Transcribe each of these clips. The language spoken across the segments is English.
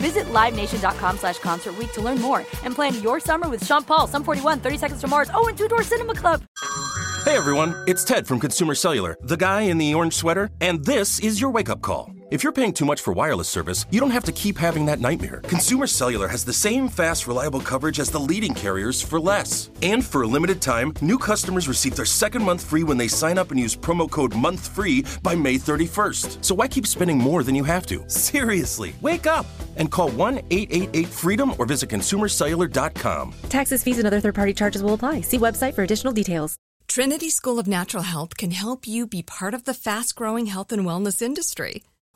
Visit LiveNation.com slash Concert to learn more and plan your summer with Sean Paul, Sum 41, 30 Seconds to Mars, oh, and Two Door Cinema Club. Hey everyone, it's Ted from Consumer Cellular, the guy in the orange sweater, and this is your wake up call. If you're paying too much for wireless service, you don't have to keep having that nightmare. Consumer Cellular has the same fast, reliable coverage as the leading carriers for less. And for a limited time, new customers receive their second month free when they sign up and use promo code MONTHFREE by May 31st. So why keep spending more than you have to? Seriously, wake up and call 1 888 freedom or visit consumercellular.com. Taxes, fees, and other third party charges will apply. See website for additional details. Trinity School of Natural Health can help you be part of the fast growing health and wellness industry.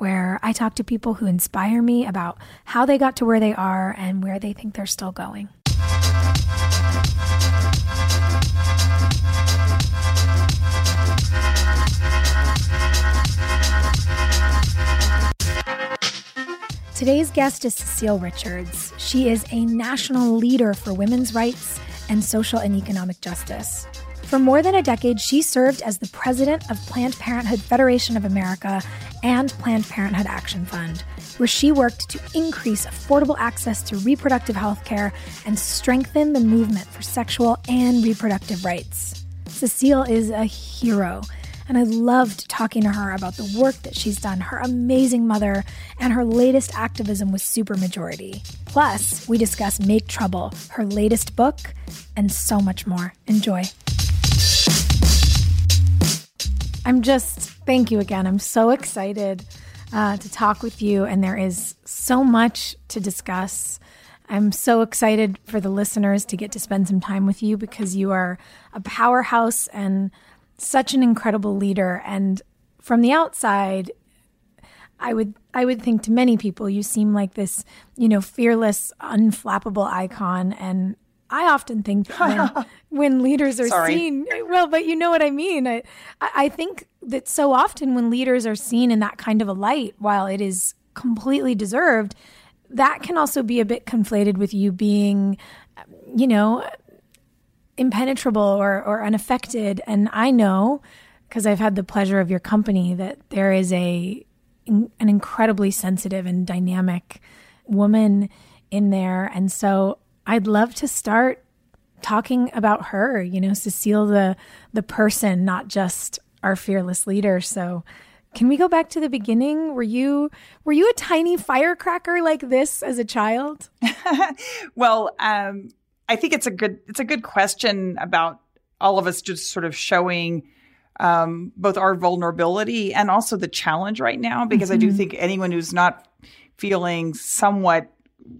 where I talk to people who inspire me about how they got to where they are and where they think they're still going. Today's guest is Cecile Richards. She is a national leader for women's rights and social and economic justice. For more than a decade, she served as the president of Planned Parenthood Federation of America and Planned Parenthood Action Fund, where she worked to increase affordable access to reproductive health care and strengthen the movement for sexual and reproductive rights. Cecile is a hero and I loved talking to her about the work that she's done, her amazing mother, and her latest activism with Supermajority. Plus, we discuss Make Trouble, her latest book, and so much more. Enjoy. I'm just, thank you again. I'm so excited uh, to talk with you, and there is so much to discuss. I'm so excited for the listeners to get to spend some time with you because you are a powerhouse and such an incredible leader and from the outside I would I would think to many people you seem like this, you know, fearless, unflappable icon and I often think when, when leaders are Sorry. seen, well, but you know what I mean. I, I think that so often when leaders are seen in that kind of a light, while it is completely deserved, that can also be a bit conflated with you being, you know, impenetrable or, or unaffected. And I know, because I've had the pleasure of your company, that there is a an incredibly sensitive and dynamic woman in there. And so I'd love to start talking about her, you know, Cecile the the person, not just our fearless leader. So can we go back to the beginning? Were you were you a tiny firecracker like this as a child? well, um, I think it's a good it's a good question about all of us just sort of showing um, both our vulnerability and also the challenge right now, because mm-hmm. I do mm-hmm. think anyone who's not feeling somewhat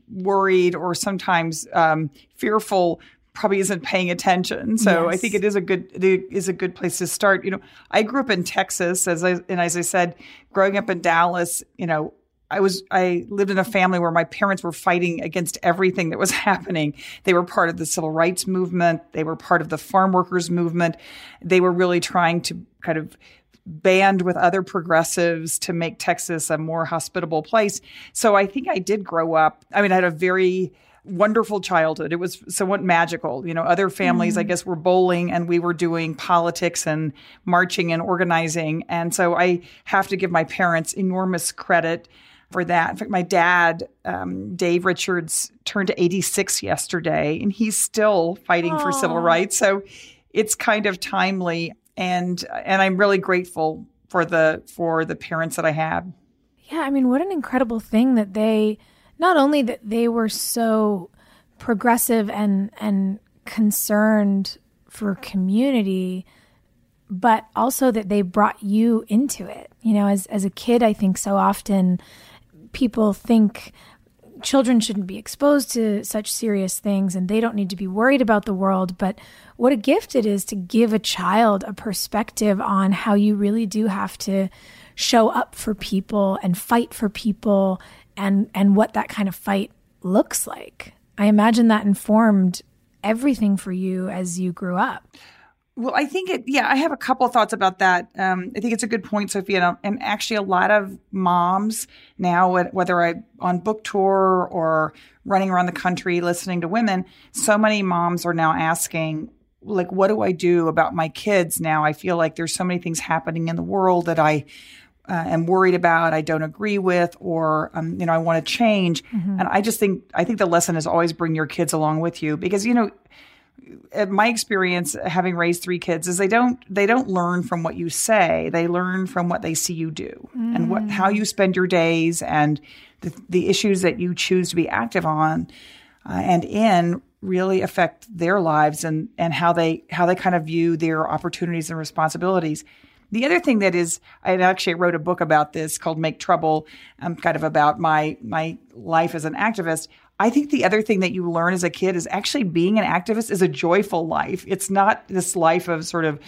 worried or sometimes um, fearful probably isn't paying attention. So yes. I think it is a good it is a good place to start. You know, I grew up in Texas as I and as I said, growing up in Dallas, you know, I was I lived in a family where my parents were fighting against everything that was happening. They were part of the civil rights movement, they were part of the farm workers movement. They were really trying to kind of band with other progressives to make Texas a more hospitable place. So I think I did grow up. I mean, I had a very wonderful childhood. It was somewhat magical. You know, other families, mm. I guess, were bowling and we were doing politics and marching and organizing. And so I have to give my parents enormous credit for that. In fact, my dad, um, Dave Richards, turned 86 yesterday and he's still fighting Aww. for civil rights. So it's kind of timely and and I'm really grateful for the for the parents that I had. Yeah, I mean, what an incredible thing that they not only that they were so progressive and and concerned for community, but also that they brought you into it. You know, as as a kid, I think so often people think children shouldn't be exposed to such serious things and they don't need to be worried about the world. But what a gift it is to give a child a perspective on how you really do have to show up for people and fight for people and, and what that kind of fight looks like. I imagine that informed everything for you as you grew up. Well, I think it, yeah, I have a couple of thoughts about that. Um, I think it's a good point, Sophia. And actually, a lot of moms now, whether I'm on book tour or running around the country listening to women, so many moms are now asking, like, what do I do about my kids now? I feel like there's so many things happening in the world that I uh, am worried about, I don't agree with, or um, you know, I want to change. Mm-hmm. And I just think I think the lesson is always bring your kids along with you because you know my experience having raised three kids is they don't they don't learn from what you say they learn from what they see you do mm. and what how you spend your days and the, the issues that you choose to be active on uh, and in really affect their lives and and how they how they kind of view their opportunities and responsibilities the other thing that is, I actually wrote a book about this called Make Trouble, um, kind of about my my life as an activist. I think the other thing that you learn as a kid is actually being an activist is a joyful life. It's not this life of sort of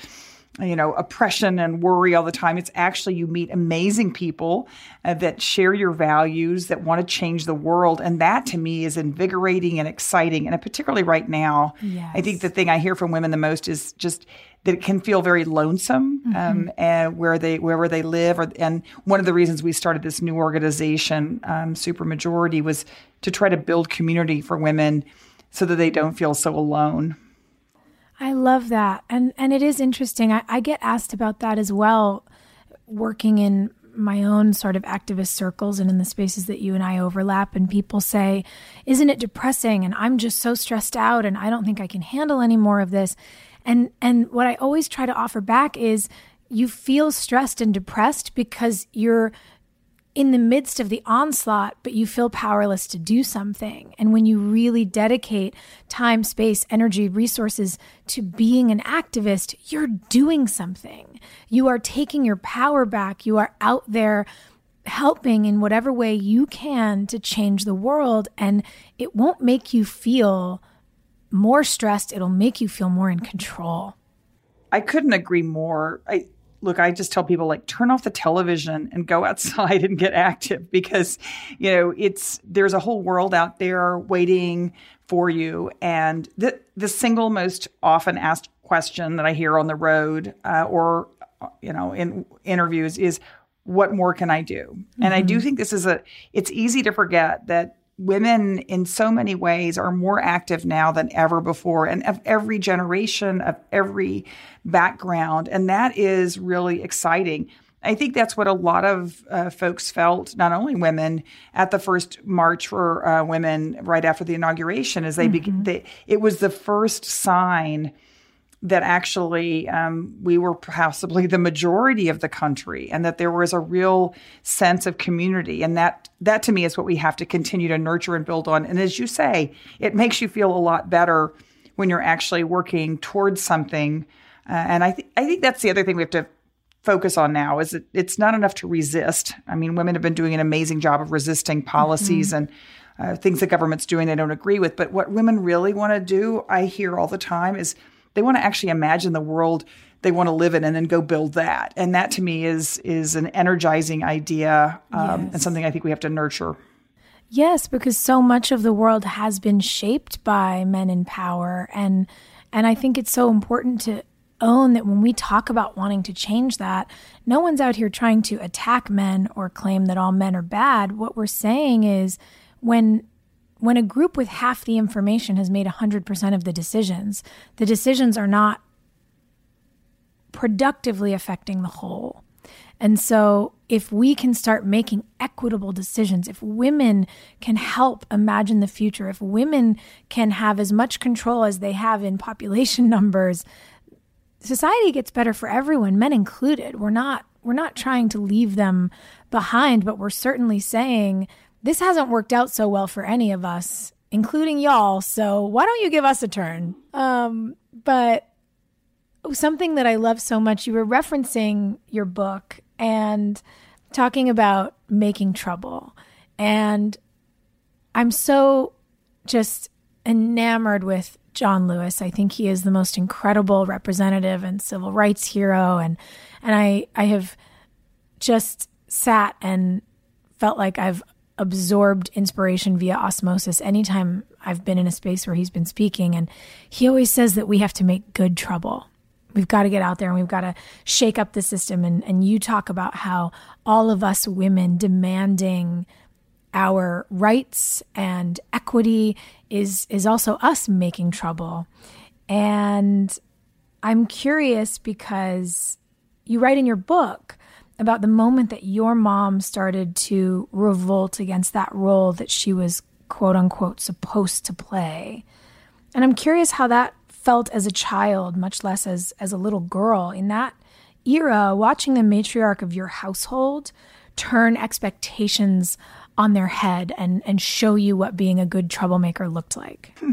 you know oppression and worry all the time it's actually you meet amazing people uh, that share your values that want to change the world and that to me is invigorating and exciting and particularly right now yes. i think the thing i hear from women the most is just that it can feel very lonesome mm-hmm. um, and where they wherever they live. Or, and one of the reasons we started this new organization, um, Supermajority, was to try to build community for women so that they don't feel so alone. I love that, and and it is interesting. I, I get asked about that as well, working in my own sort of activist circles and in the spaces that you and I overlap. And people say, Isn't it depressing? And I'm just so stressed out and I don't think I can handle any more of this. And and what I always try to offer back is you feel stressed and depressed because you're in the midst of the onslaught, but you feel powerless to do something. And when you really dedicate time, space, energy, resources to being an activist, you're doing something. You are taking your power back. You are out there helping in whatever way you can to change the world. And it won't make you feel more stressed, it'll make you feel more in control. I couldn't agree more. I look, I just tell people like turn off the television and go outside and get active because, you know, it's there's a whole world out there waiting for you. And the the single most often asked question that I hear on the road uh, or you know in interviews is what more can I do? Mm-hmm. And I do mm-hmm. think this is a it's easy to forget that women in so many ways are more active now than ever before and of every generation of every background and that is really exciting I think that's what a lot of uh, folks felt, not only women, at the first March for uh, Women right after the inauguration, as they, mm-hmm. they it was the first sign that actually um, we were possibly the majority of the country and that there was a real sense of community. And that that to me is what we have to continue to nurture and build on. And as you say it makes you feel a lot better when you're actually working towards something. Uh, and I, th- I think that's the other thing we have to focus on now is that it's not enough to resist. I mean women have been doing an amazing job of resisting policies mm-hmm. and uh, things the government's doing they don't agree with. But what women really want to do i hear all the time is they want to actually imagine the world they want to live in and then go build that. And that to me is is an energizing idea um, yes. and something I think we have to nurture. Yes, because so much of the world has been shaped by men in power and and I think it's so important to own that when we talk about wanting to change that, no one's out here trying to attack men or claim that all men are bad. What we're saying is when when a group with half the information has made 100% of the decisions, the decisions are not productively affecting the whole. And so, if we can start making equitable decisions, if women can help imagine the future, if women can have as much control as they have in population numbers, society gets better for everyone, men included. We're not we're not trying to leave them behind, but we're certainly saying this hasn't worked out so well for any of us, including y'all. So why don't you give us a turn? Um, but something that I love so much. You were referencing your book and talking about making trouble. And I'm so just enamored with John Lewis. I think he is the most incredible representative and civil rights hero and and I I have just sat and felt like I've absorbed inspiration via osmosis anytime I've been in a space where he's been speaking and he always says that we have to make good trouble. We've got to get out there and we've got to shake up the system and and you talk about how all of us women demanding our rights and equity is is also us making trouble. And I'm curious because you write in your book about the moment that your mom started to revolt against that role that she was quote unquote supposed to play. And I'm curious how that felt as a child, much less as as a little girl in that era, watching the matriarch of your household turn expectations on their head and and show you what being a good troublemaker looked like?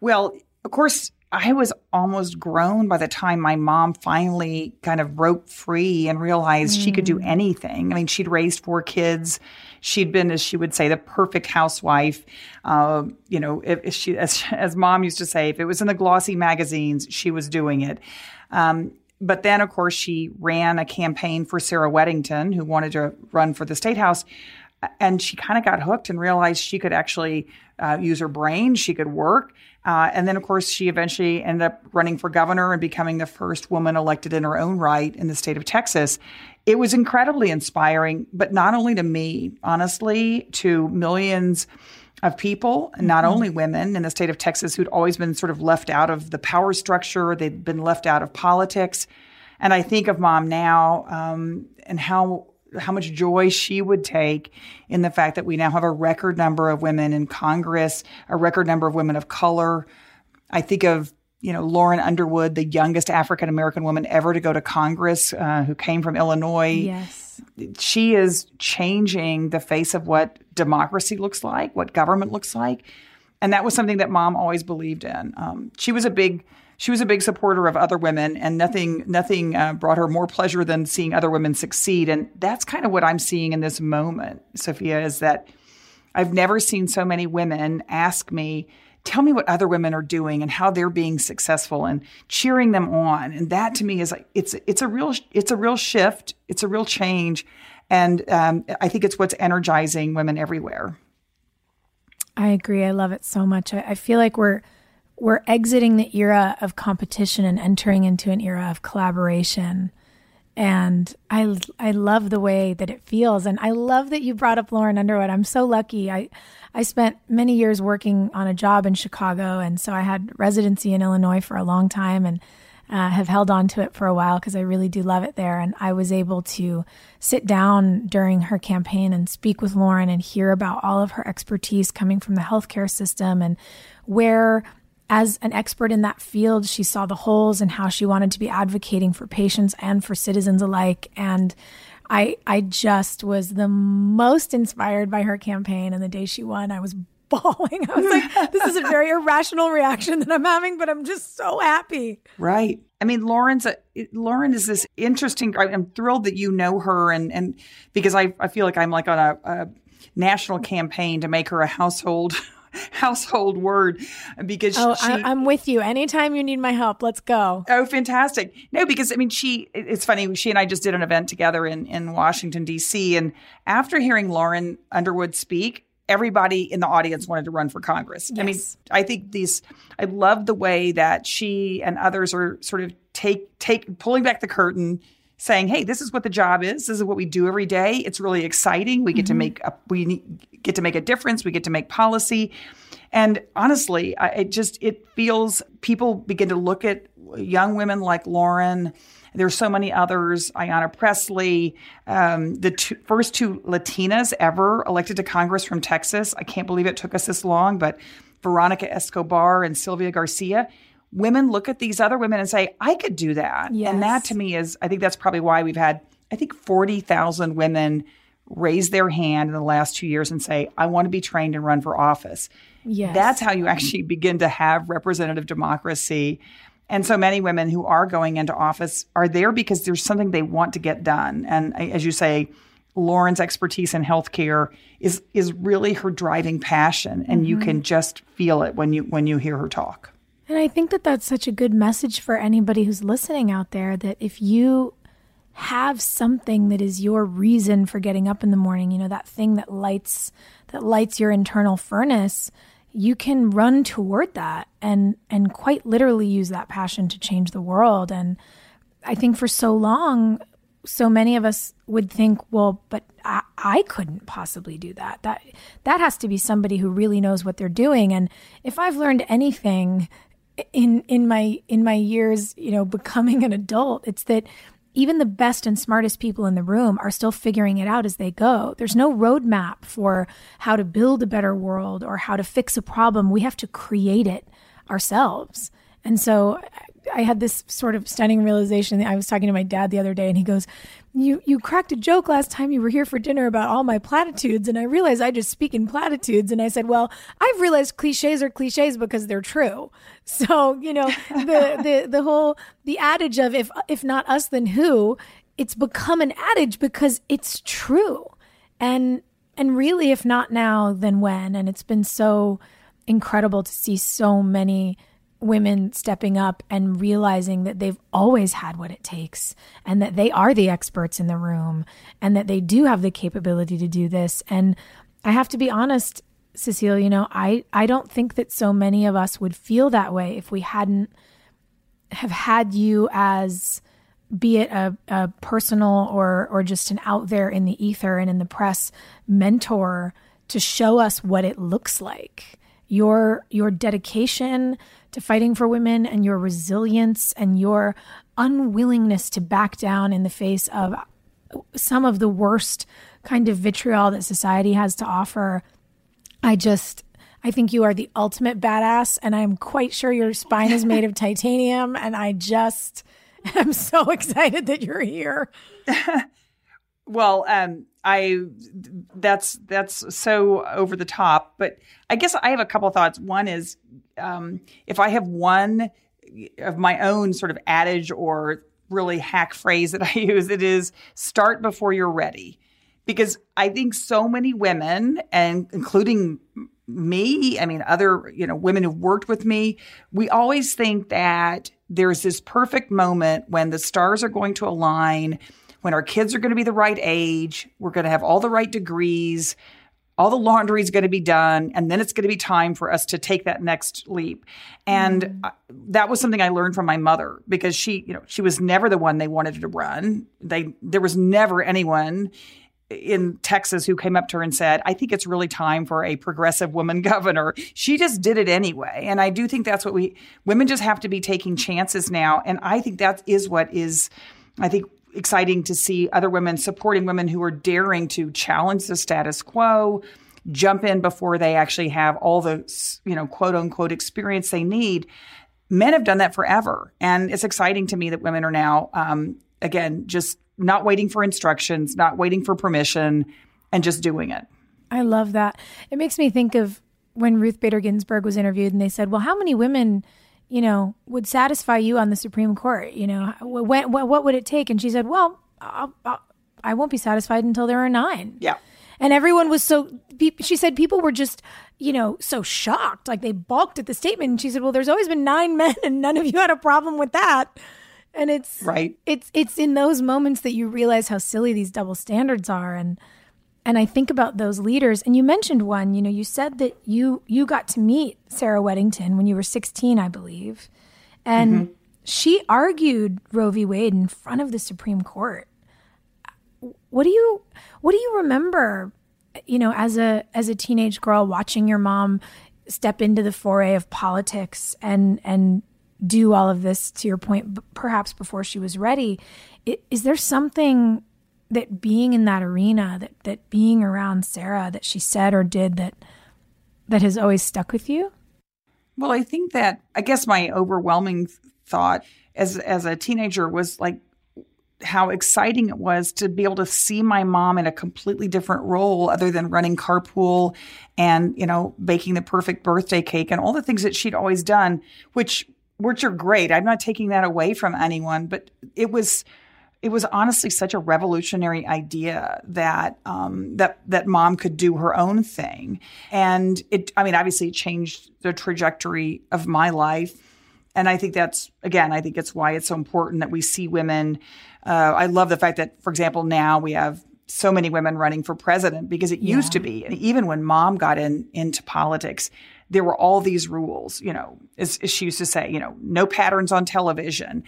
Well, of course, I was almost grown by the time my mom finally kind of broke free and realized mm. she could do mm. anything. I mean, she'd raised four kids. She'd been, as she would say, the perfect housewife. Uh, you know, if, if, she, as, as mom used to say, if it was in the glossy magazines, she was doing it. Um, but then, of course, she ran a campaign for Sarah Weddington, who wanted to run for the state house and she kind of got hooked and realized she could actually uh, use her brain, she could work. Uh, and then, of course, she eventually ended up running for governor and becoming the first woman elected in her own right in the state of Texas. It was incredibly inspiring, but not only to me, honestly, to millions of people, not mm-hmm. only women in the state of Texas who'd always been sort of left out of the power structure, they'd been left out of politics. And I think of mom now um, and how how much joy she would take in the fact that we now have a record number of women in Congress, a record number of women of color. I think of you know Lauren Underwood, the youngest African American woman ever to go to Congress, uh, who came from Illinois. Yes, she is changing the face of what democracy looks like, what government looks like, and that was something that Mom always believed in. Um, she was a big she was a big supporter of other women, and nothing nothing uh, brought her more pleasure than seeing other women succeed. And that's kind of what I'm seeing in this moment, Sophia, is that I've never seen so many women ask me, "Tell me what other women are doing and how they're being successful," and cheering them on. And that to me is like it's it's a real it's a real shift, it's a real change, and um, I think it's what's energizing women everywhere. I agree. I love it so much. I, I feel like we're we're exiting the era of competition and entering into an era of collaboration. And I I love the way that it feels, and I love that you brought up Lauren Underwood. I'm so lucky. I I spent many years working on a job in Chicago, and so I had residency in Illinois for a long time, and uh, have held on to it for a while because I really do love it there. And I was able to sit down during her campaign and speak with Lauren and hear about all of her expertise coming from the healthcare system and where as an expert in that field, she saw the holes and how she wanted to be advocating for patients and for citizens alike. And I, I just was the most inspired by her campaign. And the day she won, I was bawling. I was like, this is a very irrational reaction that I'm having, but I'm just so happy. Right. I mean, Lauren's a, Lauren is this interesting. I'm thrilled that you know her, and and because I I feel like I'm like on a, a national campaign to make her a household household word because oh, she, I, am with you. Anytime you need my help, let's go. Oh, fantastic! No, because I mean, she. It's funny. She and I just did an event together in in Washington D.C. And after hearing Lauren Underwood speak, everybody in the audience wanted to run for Congress. Yes. I mean, I think these. I love the way that she and others are sort of take take pulling back the curtain saying, "Hey, this is what the job is. This is what we do every day. It's really exciting. We get mm-hmm. to make a, we get to make a difference. We get to make policy." And honestly, I, it just it feels people begin to look at young women like Lauren. There's so many others. Ayanna Pressley, um, the two, first two Latinas ever elected to Congress from Texas. I can't believe it took us this long, but Veronica Escobar and Sylvia Garcia women look at these other women and say, I could do that. Yes. And that to me is, I think that's probably why we've had, I think, 40,000 women raise their hand in the last two years and say, I want to be trained and run for office. Yes. That's how you actually begin to have representative democracy. And so many women who are going into office are there because there's something they want to get done. And as you say, Lauren's expertise in healthcare is is really her driving passion, and mm-hmm. you can just feel it when you when you hear her talk. And I think that that's such a good message for anybody who's listening out there. That if you have something that is your reason for getting up in the morning, you know that thing that lights that lights your internal furnace, you can run toward that and and quite literally use that passion to change the world. And I think for so long so many of us would think, well, but I, I, couldn't possibly do that. That that has to be somebody who really knows what they're doing. And if I've learned anything in in my in my years, you know, becoming an adult, it's that even the best and smartest people in the room are still figuring it out as they go. There's no roadmap for how to build a better world or how to fix a problem. We have to create it ourselves. And so I had this sort of stunning realization. I was talking to my dad the other day, and he goes, "You you cracked a joke last time you were here for dinner about all my platitudes, and I realized I just speak in platitudes." And I said, "Well, I've realized cliches are cliches because they're true. So you know the the the whole the adage of if if not us then who, it's become an adage because it's true, and and really if not now then when. And it's been so incredible to see so many." Women stepping up and realizing that they've always had what it takes and that they are the experts in the room and that they do have the capability to do this. And I have to be honest, Cecile, you know, I, I don't think that so many of us would feel that way if we hadn't have had you as be it a, a personal or or just an out there in the ether and in the press mentor to show us what it looks like your your dedication to fighting for women and your resilience and your unwillingness to back down in the face of some of the worst kind of vitriol that society has to offer. I just I think you are the ultimate badass and I'm quite sure your spine is made of titanium and I just am so excited that you're here. well, um I that's that's so over the top, but I guess I have a couple thoughts. One is um, if I have one of my own sort of adage or really hack phrase that I use, it is start before you're ready. Because I think so many women, and including me, I mean, other, you know, women who've worked with me, we always think that there's this perfect moment when the stars are going to align, when our kids are going to be the right age, we're going to have all the right degrees, all the laundry is going to be done and then it's going to be time for us to take that next leap and mm. that was something i learned from my mother because she you know she was never the one they wanted to run they there was never anyone in Texas who came up to her and said, I think it's really time for a progressive woman governor. She just did it anyway. And I do think that's what we, women just have to be taking chances now. And I think that is what is, I think, exciting to see other women supporting women who are daring to challenge the status quo, jump in before they actually have all the, you know, quote unquote experience they need. Men have done that forever. And it's exciting to me that women are now, um, again, just not waiting for instructions, not waiting for permission, and just doing it. I love that. It makes me think of when Ruth Bader Ginsburg was interviewed and they said, well, how many women you know, would satisfy you on the Supreme Court? You know, when, what would it take? And she said, well, I'll, I'll, I won't be satisfied until there are nine. Yeah. And everyone was so, she said people were just, you know, so shocked. Like they balked at the statement. And she said, well, there's always been nine men and none of you had a problem with that. And it's, right. It's, it's in those moments that you realize how silly these double standards are. And, and I think about those leaders and you mentioned one, you know, you said that you you got to meet Sarah Weddington when you were 16, I believe. And mm-hmm. she argued Roe v. Wade in front of the Supreme Court. What do you what do you remember, you know, as a as a teenage girl watching your mom step into the foray of politics and and do all of this to your point perhaps before she was ready. Is there something that being in that arena, that that being around Sarah, that she said or did that that has always stuck with you? Well, I think that I guess my overwhelming thought as as a teenager was like how exciting it was to be able to see my mom in a completely different role other than running carpool and you know baking the perfect birthday cake and all the things that she'd always done which which are great. I'm not taking that away from anyone, but it was it was honestly such a revolutionary idea that um, that that mom could do her own thing, and it. I mean, obviously, it changed the trajectory of my life, and I think that's again, I think it's why it's so important that we see women. Uh, I love the fact that, for example, now we have so many women running for president because it yeah. used to be even when mom got in into politics there were all these rules you know as, as, she used to say you know no patterns on television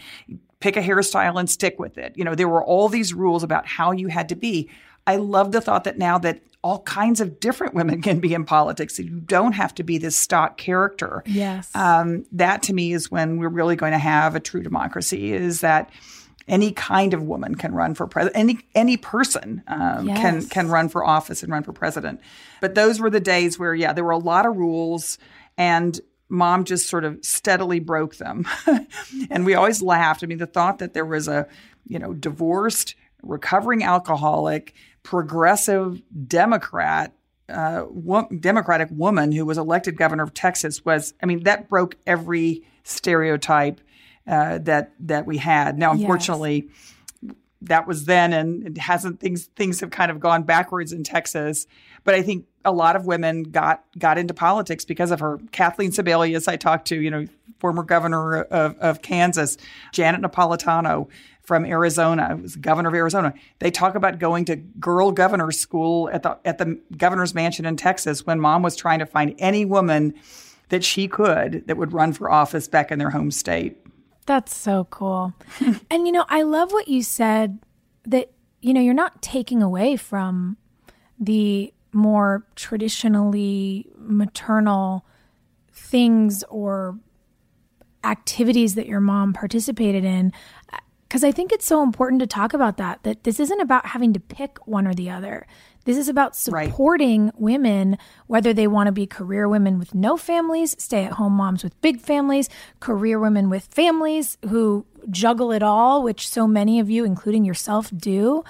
pick a hairstyle and stick with it. You know, there were all these rules about how you had to be. I love the thought that now that all kinds of different women can be in politics, you don't have to be this stock character. Yes. Um, that to me is when we're really going to have a true democracy. Is that any kind of woman can run for president. Any any person um, yes. can can run for office and run for president. But those were the days where, yeah, there were a lot of rules, and mom just sort of steadily broke them. and we always laughed. I mean, the thought that there was a, you know, divorced, recovering alcoholic, progressive Democrat, uh, wo- Democratic woman who was elected governor of Texas was, I mean, that broke every stereotype uh, that that we had. Now, unfortunately, yes. That was then, and it hasn't things things have kind of gone backwards in Texas. But I think a lot of women got got into politics because of her. Kathleen Sebelius, I talked to, you know, former governor of, of Kansas, Janet Napolitano from Arizona, was governor of Arizona. They talk about going to girl governor school at the at the governor's mansion in Texas when mom was trying to find any woman that she could that would run for office back in their home state. That's so cool. and you know, I love what you said that you know, you're not taking away from the more traditionally maternal things or activities that your mom participated in uh, because I think it's so important to talk about that that this isn't about having to pick one or the other. This is about supporting right. women whether they want to be career women with no families, stay at home moms with big families, career women with families who juggle it all, which so many of you including yourself do.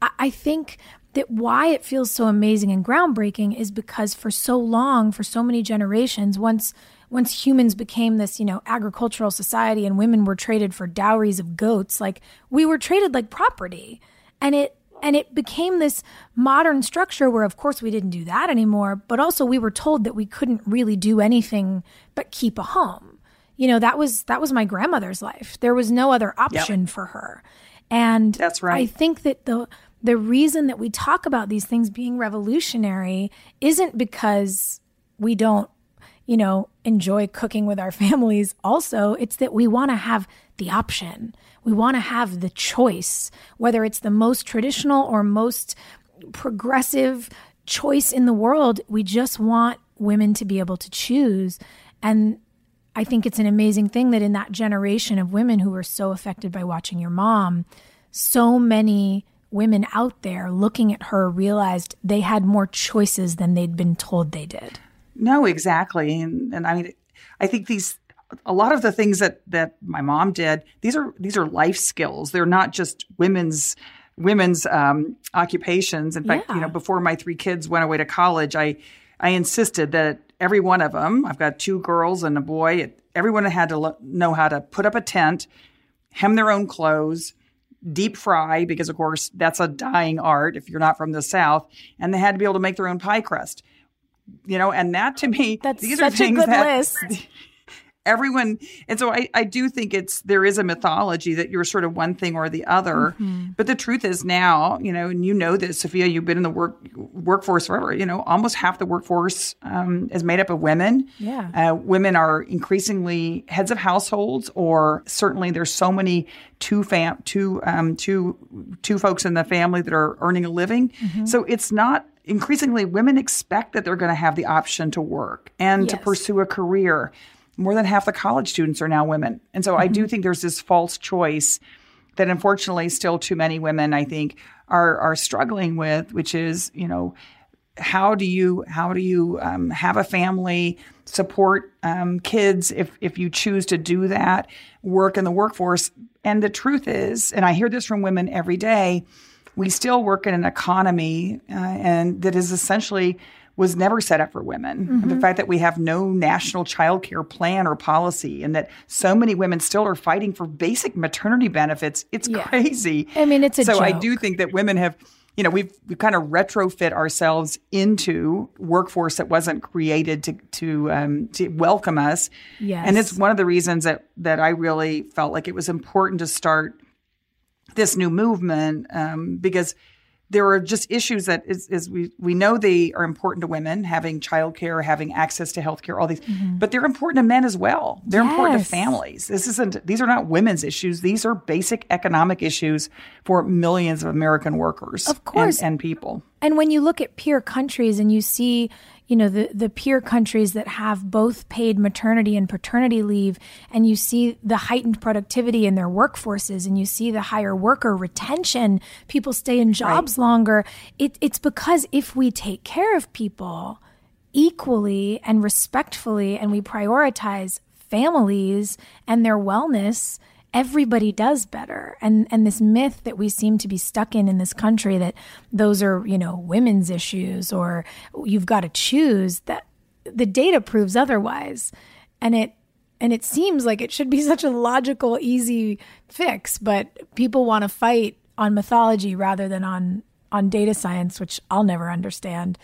I, I think that why it feels so amazing and groundbreaking is because for so long, for so many generations, once once humans became this, you know, agricultural society and women were traded for dowries of goats, like we were traded like property. And it and it became this modern structure where of course we didn't do that anymore, but also we were told that we couldn't really do anything but keep a home. You know, that was that was my grandmother's life. There was no other option yep. for her. And that's right. I think that the the reason that we talk about these things being revolutionary isn't because we don't, you know, enjoy cooking with our families. Also, it's that we want to have the option. We want to have the choice, whether it's the most traditional or most progressive choice in the world. We just want women to be able to choose. And I think it's an amazing thing that in that generation of women who were so affected by watching your mom, so many women out there looking at her realized they had more choices than they'd been told they did. No, exactly. And, and I mean, I think these a lot of the things that that my mom did these are these are life skills. They're not just women's women's um, occupations. In fact yeah. you know before my three kids went away to college i i insisted that every one of them i've got two girls and a boy everyone had to lo- know how to put up a tent hem their own clothes deep fry because of course that's a dying art if you're not from the south and they had to be able to make their own pie crust. You know and that to me that's these such are things a good that, list everyone and so I, I do think it's there is a mythology that you're sort of one thing or the other mm-hmm. but the truth is now you know and you know this sophia you've been in the work workforce forever you know almost half the workforce um, is made up of women yeah uh, women are increasingly heads of households or certainly there's so many two fam two um, two two folks in the family that are earning a living mm-hmm. so it's not increasingly women expect that they're going to have the option to work and yes. to pursue a career more than half the college students are now women. And so mm-hmm. I do mm-hmm. think there's this false choice that unfortunately still too many women I think are are struggling with, which is, you know, how do you how do you um, have a family support um, kids if if you choose to do that work in the workforce and the truth is and i hear this from women every day we still work in an economy uh, and that is essentially was never set up for women. Mm-hmm. The fact that we have no national child care plan or policy and that so many women still are fighting for basic maternity benefits, it's yeah. crazy. I mean, it's a So joke. I do think that women have you know, we've we kind of retrofit ourselves into workforce that wasn't created to to um, to welcome us. Yes. And it's one of the reasons that that I really felt like it was important to start this new movement um, because there are just issues that is, is, we we know they are important to women having childcare, having access to healthcare, all these, mm-hmm. but they're important to men as well. They're yes. important to families. This isn't these are not women's issues. These are basic economic issues for millions of American workers, of course, and, and people. And when you look at peer countries and you see you know the the peer countries that have both paid maternity and paternity leave and you see the heightened productivity in their workforces and you see the higher worker retention people stay in jobs right. longer it, it's because if we take care of people equally and respectfully and we prioritize families and their wellness everybody does better. And and this myth that we seem to be stuck in in this country that those are, you know, women's issues or you've got to choose that the data proves otherwise. And it and it seems like it should be such a logical easy fix, but people want to fight on mythology rather than on on data science, which I'll never understand.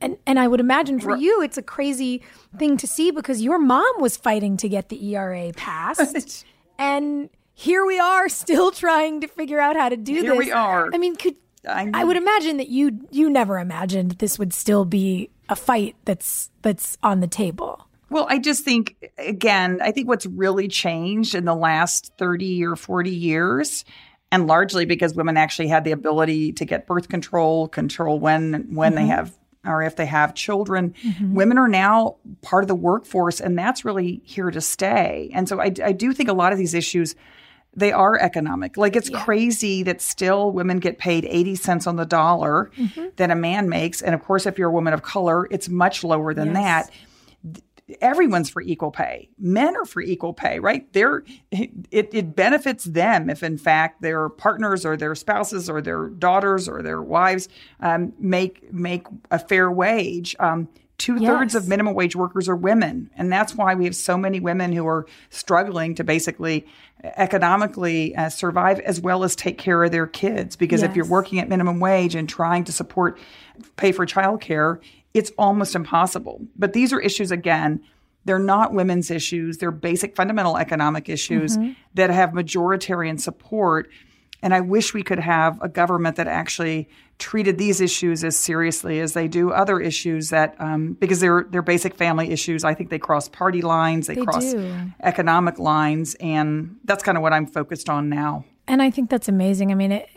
And and I would imagine for you it's a crazy thing to see because your mom was fighting to get the ERA passed. And here we are still trying to figure out how to do here this. Here we are. I mean, could I, I would imagine that you you never imagined this would still be a fight that's that's on the table. Well, I just think again, I think what's really changed in the last 30 or 40 years and largely because women actually had the ability to get birth control, control when when mm-hmm. they have or if they have children, mm-hmm. women are now part of the workforce, and that's really here to stay. And so I, I do think a lot of these issues they are economic. Like it's yeah. crazy that still women get paid 80 cents on the dollar mm-hmm. that a man makes. And of course, if you're a woman of color, it's much lower than yes. that everyone's for equal pay. Men are for equal pay, right? They're it, it benefits them if, in fact, their partners or their spouses or their daughters or their wives um, make make a fair wage. Um, Two thirds yes. of minimum wage workers are women. And that's why we have so many women who are struggling to basically economically uh, survive as well as take care of their kids. Because yes. if you're working at minimum wage and trying to support, pay for childcare, it's almost impossible. But these are issues, again, they're not women's issues. They're basic fundamental economic issues mm-hmm. that have majoritarian support. And I wish we could have a government that actually treated these issues as seriously as they do other issues that, um, because they're they're basic family issues. I think they cross party lines, they, they cross do. economic lines, and that's kind of what I'm focused on now. And I think that's amazing. I mean, it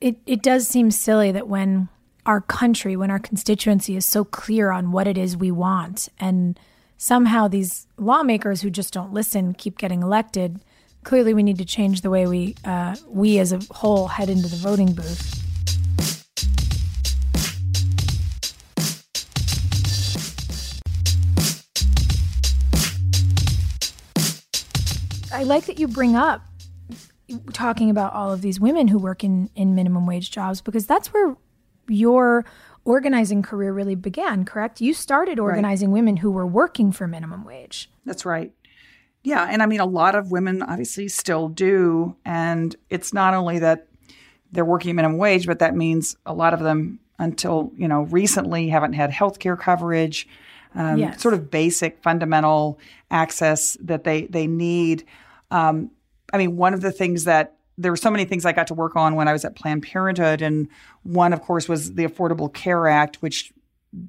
it it does seem silly that when our country, when our constituency is so clear on what it is we want, and somehow these lawmakers who just don't listen keep getting elected. Clearly, we need to change the way we uh, we as a whole head into the voting booth. I like that you bring up talking about all of these women who work in, in minimum wage jobs because that's where your organizing career really began, correct? You started organizing right. women who were working for minimum wage. That's right. Yeah. And I mean, a lot of women obviously still do. And it's not only that they're working minimum wage, but that means a lot of them, until, you know, recently haven't had health care coverage, um, yes. sort of basic fundamental access that they, they need. Um, I mean, one of the things that there were so many things I got to work on when I was at Planned Parenthood. And one, of course, was the Affordable Care Act, which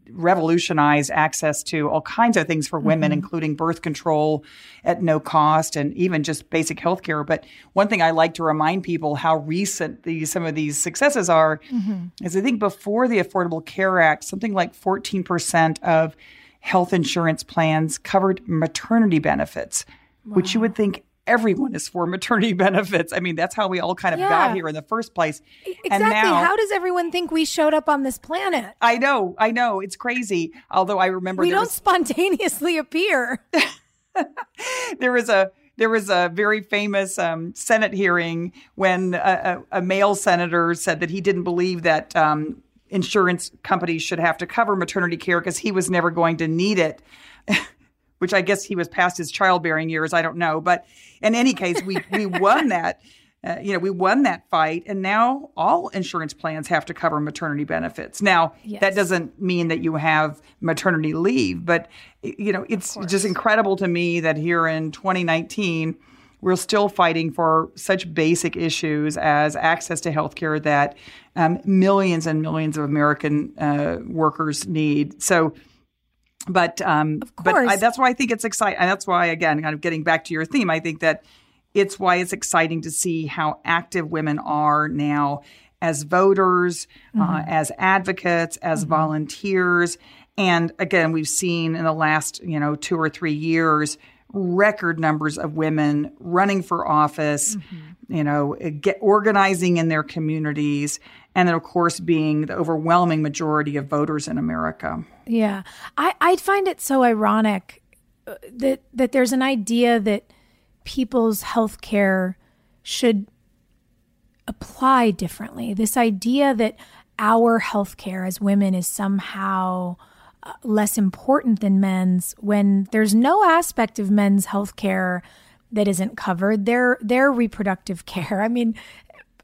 revolutionized access to all kinds of things for women, mm-hmm. including birth control at no cost and even just basic health care. But one thing I like to remind people how recent these some of these successes are mm-hmm. is I think before the Affordable Care Act, something like 14% of health insurance plans covered maternity benefits, wow. which you would think everyone is for maternity benefits. I mean, that's how we all kind of yeah. got here in the first place. Exactly. And now, how does everyone think we showed up on this planet? I know, I know. It's crazy. Although I remember we don't was, spontaneously appear. there was a there was a very famous um, Senate hearing when a, a, a, male senator said that he didn't believe that um, insurance companies should have to cover maternity care because he was never going to need it. Which I guess he was past his childbearing years. I don't know, but in any case, we we won that. Uh, you know, we won that fight, and now all insurance plans have to cover maternity benefits. Now, Yes. that doesn't mean that you have maternity leave, but you know, it's just incredible to me that here in 2019 we're still fighting for such basic issues as access to health care that um, millions and millions of American uh, workers need. So, but um, but I, that's why I think it's exciting, and that's why again, kind of getting back to your theme, I think that it's why it's exciting to see how active women are now as voters, uh, as advocates, as volunteers, and again, we've seen in the last you know two or three years record numbers of women running for office, you know, get organizing in their communities, and then of course being the overwhelming majority of voters in America. Yeah. I, I find it so ironic uh, that that there's an idea that people's health care should apply differently. This idea that our health care as women is somehow uh, less important than men's when there's no aspect of men's health care that isn't covered. Their their reproductive care. I mean,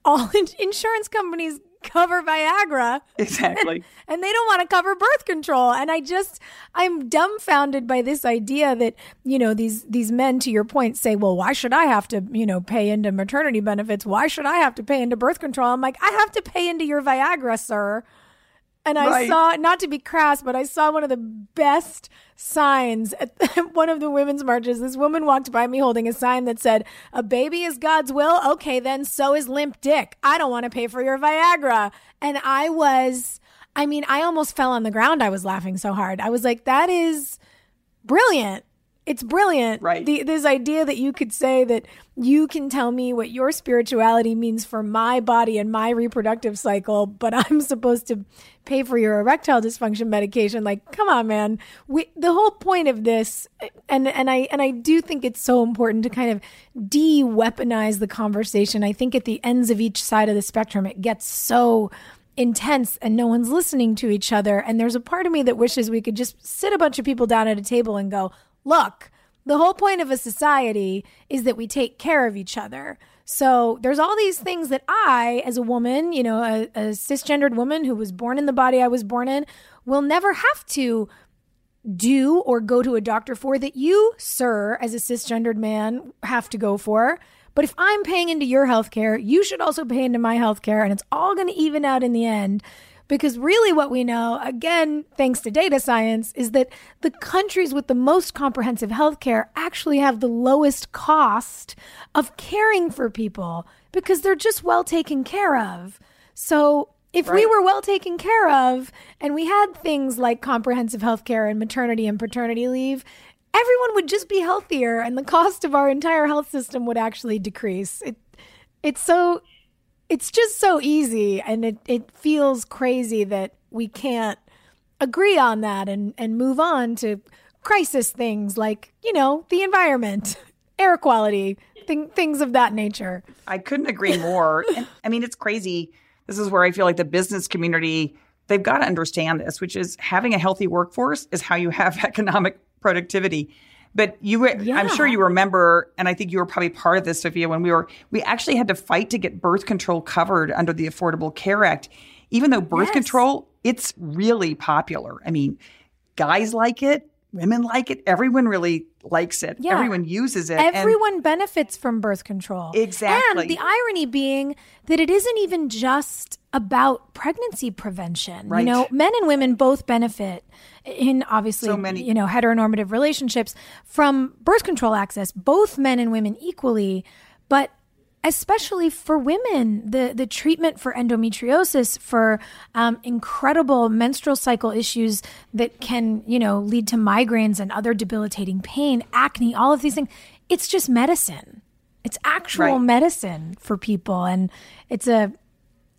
all insurance companies cover Viagra. Exactly. and they don't want to cover birth control. And i just i'm dumbfounded by this idea that you know these these men to your point say well why should i have to you know pay into maternity benefits? Why should i have to pay into birth control? I'm like i have to pay into your viagra sir and I Right. saw, not to be crass, but I saw one of the best signs at one of the women's marches. This woman walked by me holding a sign that said, A baby is God's will. Okay, then so is limp dick. I don't want to pay for your Viagra. And I was, I mean, I almost fell on the ground. I was laughing so hard. I was like, That is brilliant. It's brilliant. Right. The, this idea that you could say that you can tell me what your spirituality means for my body and my reproductive cycle, but I'm supposed to pay for your erectile dysfunction medication. Like, come on, man. We, the whole point of this, and, and I, and I do think it's so important to kind of de-weaponize the conversation. I think at the ends of each side of the spectrum, it gets so intense and no one's listening to each other. And there's a part of me that wishes we could just sit a bunch of people down at a table and go, look, the whole point of a society is that we take care of each other. So there's all these things that I, as a woman, you know, a, a cisgendered woman who was born in the body I was born in, will never have to do or go to a doctor for that you, sir, as a cisgendered man, have to go for. But if I'm paying into your healthcare, you should also pay into my healthcare, and it's all going to even out in the end. Because really, what we know, again, thanks to data science, is that the countries with the most comprehensive healthcare actually have the lowest cost of caring for people because they're just well taken care of. So if we were well taken care of and we had things like comprehensive health care and maternity and paternity leave, everyone would just be healthier and the cost of our entire health system would actually decrease. It it's so it's just so easy and it, it feels crazy that we can't agree on that and, and move on to crisis things like, you know, the environment, air quality, thing, things of that nature. I couldn't agree more. and, I mean, it's crazy. This is where I feel like the business community, they've got to understand this, which is having a healthy workforce is how you have economic productivity. But you, I'm sure you remember, and I think you were probably part of this, Sophia, when we were, we actually had to fight to get birth control covered under the Affordable Care Act. Even though birth Yes. control, it's really popular. I mean, guys like it, women like it, everyone really likes it. Yeah. Everyone uses it. and- Everyone benefits from birth control. Exactly. And the irony being that it isn't even just about pregnancy prevention. Right. You know, men and women both benefit in obviously So many- you know heteronormative relationships from birth control access, both men and women equally, but especially for women, the the treatment for endometriosis, for um, incredible menstrual cycle issues that can you know lead to migraines and other debilitating pain, acne, all of these things. It's just medicine. It's actual Right. medicine for people, and it's a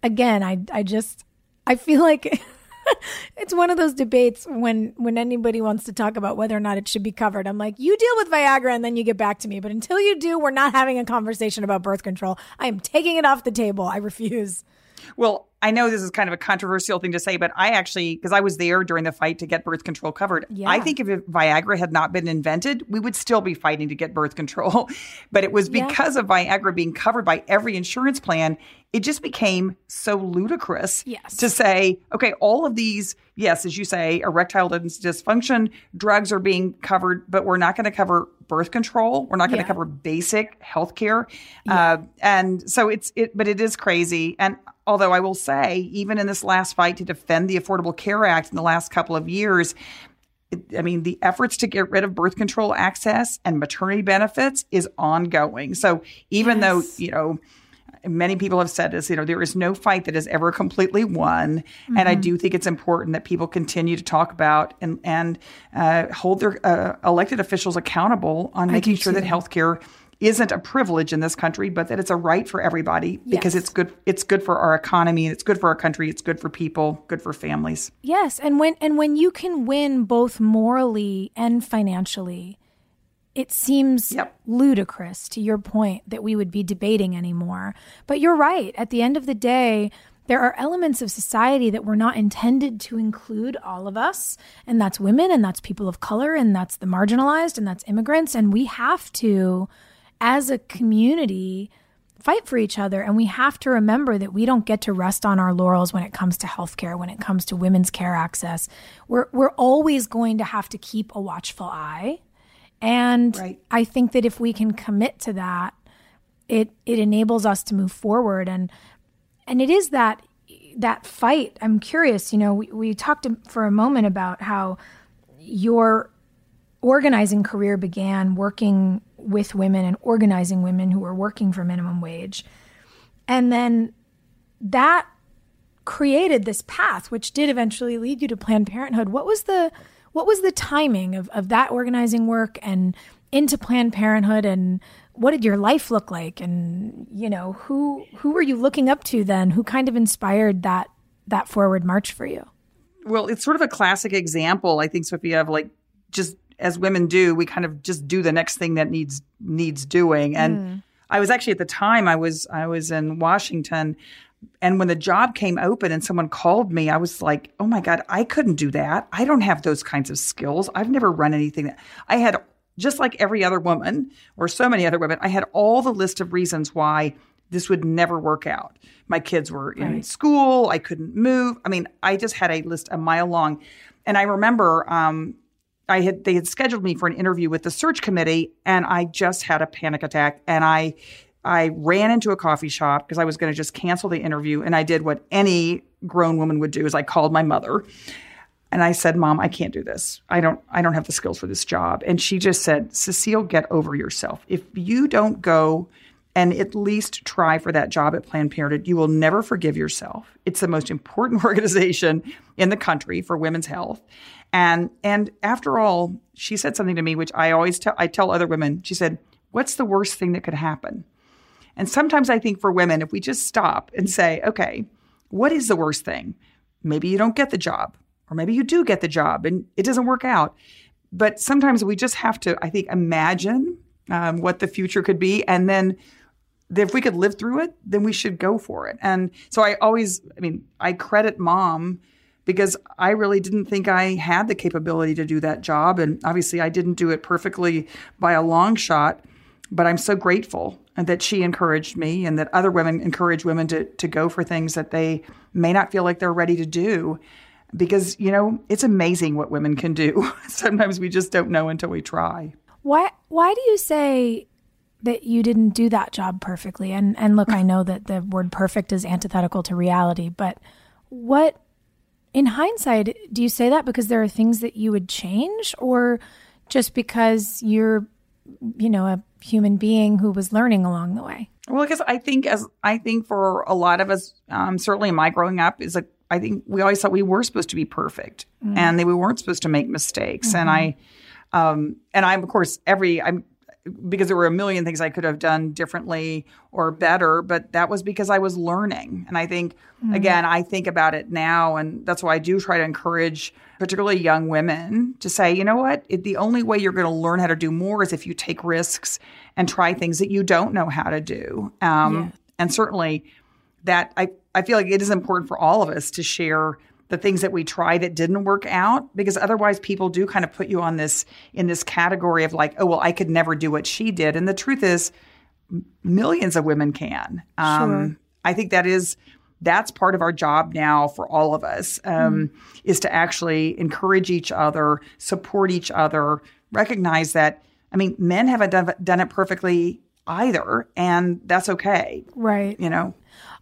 again. I I just I feel like. it's one of those debates when when anybody wants to talk about whether or not it should be covered. I'm like, you deal with Viagra and then you get back to me. But until you do, we're not having a conversation about birth control. I am taking it off the table. I refuse. Well, I know this is kind of a controversial thing to say, but I actually, because I was there during the fight to get birth control covered, Yeah. I think if Viagra had not been invented, we would still be fighting to get birth control. but it was Yeah. because of Viagra being covered by every insurance plan, it just became so ludicrous Yes. to say, okay, all of these, yes, as you say, erectile dysfunction drugs are being covered, but we're not going to cover birth control. We're not going to Yeah. cover basic health care. Uh, and so it's, it, but it is crazy. And although I will say, even in this last fight to defend the Affordable Care Act in the last couple of years, I mean, the efforts to get rid of birth control access and maternity benefits is ongoing. So even though, you know, many people have said this, you know, there is no fight that is ever completely won. And I do think it's important that people continue to talk about and, and uh, hold their uh, elected officials accountable on making sure that too. healthcare isn't a privilege in this country, but that it's a right for everybody because Yes. it's good. It's good for our economy it's good for our country. It's good for people, good for families. Yes, and when and when you can win both morally and financially, it seems Yep. ludicrous to your point that we would be debating anymore. But you're right. At the end of the day, there are elements of society that were not intended to include all of us, and that's women, and that's people of color, and that's the marginalized, and that's immigrants, and we have to, as a community, fight for each other. And we have to remember that we don't get to rest on our laurels when it comes to healthcare when it comes to women's care access. We're we're always going to have to keep a watchful eye. And Right. i think that if we can commit to that it it enables us to move forward. And and it is that that fight. I'm curious you know we, we talked for a moment about how your organizing career began working with women and organizing women who were working for minimum wage. And then that created this path which did eventually lead you to Planned Parenthood. What was the what was the timing of, of that organizing work and into Planned Parenthood and what did your life look like and you know who who were you looking up to then who kind of inspired that that forward march for you Well, it's sort of a classic example, I think, Sophia, of like just as women do, we kind of just do the next thing that needs needs doing. And I was actually at the time I was I was in Washington, and when the job came open and someone called me, I was like, oh my god, I couldn't do that. I don't have those kinds of skills. I've never run anything. That I had just like every other woman or so many other women. I had all the list of reasons why this would never work out. My kids were in school. I couldn't move. I mean, I just had a list a mile long. And I remember um, I had they had scheduled me for an interview with the search committee, and I just had a panic attack, and I I ran into a coffee shop because I was going to just cancel the interview, and I did what any grown woman would do: is I called my mother, and I said, "Mom, I can't do this. I don't I don't have the skills for this job." And she just said, "Cecile, get over yourself. If you don't go." And at least try for that job at Planned Parenthood. You will never forgive yourself. It's the most important organization in the country for women's health. And and after all, she said something to me which I always tell I tell other women. She said, "What's the worst thing that could happen?" And sometimes I think for women, if we just stop and say, "Okay, what is the worst thing?" Maybe you don't get the job, or maybe you do get the job and it doesn't work out. But sometimes we just have to, I think, imagine um, what the future could be, and then if we could live through it, then we should go for it. And so I always, I mean, I credit mom because I really didn't think I had the capability to do that job. And obviously, I didn't do it perfectly by a long shot, but I'm so grateful that she encouraged me and that other women encourage women to, to go for things that they may not feel like they're ready to do. Because, you know, it's amazing what women can do. Sometimes we just don't know until we try. Why why do you say that you didn't do that job perfectly? And and look, I know that the word perfect is antithetical to reality, but what in hindsight do you say that because there are things that you would change or just because you're you know a human being who was learning along the way? Well, because I think as I think for a lot of us, um, certainly my growing up is like I think we always thought we were supposed to be perfect and that we weren't supposed to make mistakes. And I, um, and I'm of course every I'm because there were a million things I could have done differently or better, but that was because I was learning. And I think again, I think about it now, and that's why I do try to encourage particularly young women to say, you know what, it, the only way you're going to learn how to do more is if you take risks and try things that you don't know how to do. Um, And certainly that I I feel like it is important for all of us to share the things that we try that didn't work out because otherwise people do kind of put you on this in this category of like, oh well, I could never do what she did. And the truth is, millions of women can. Um, sure. I think that is that's part of our job now for all of us um, mm. is to actually encourage each other, support each other, recognize that. I mean, men haven't done, done it perfectly either, and that's okay. Right. You know.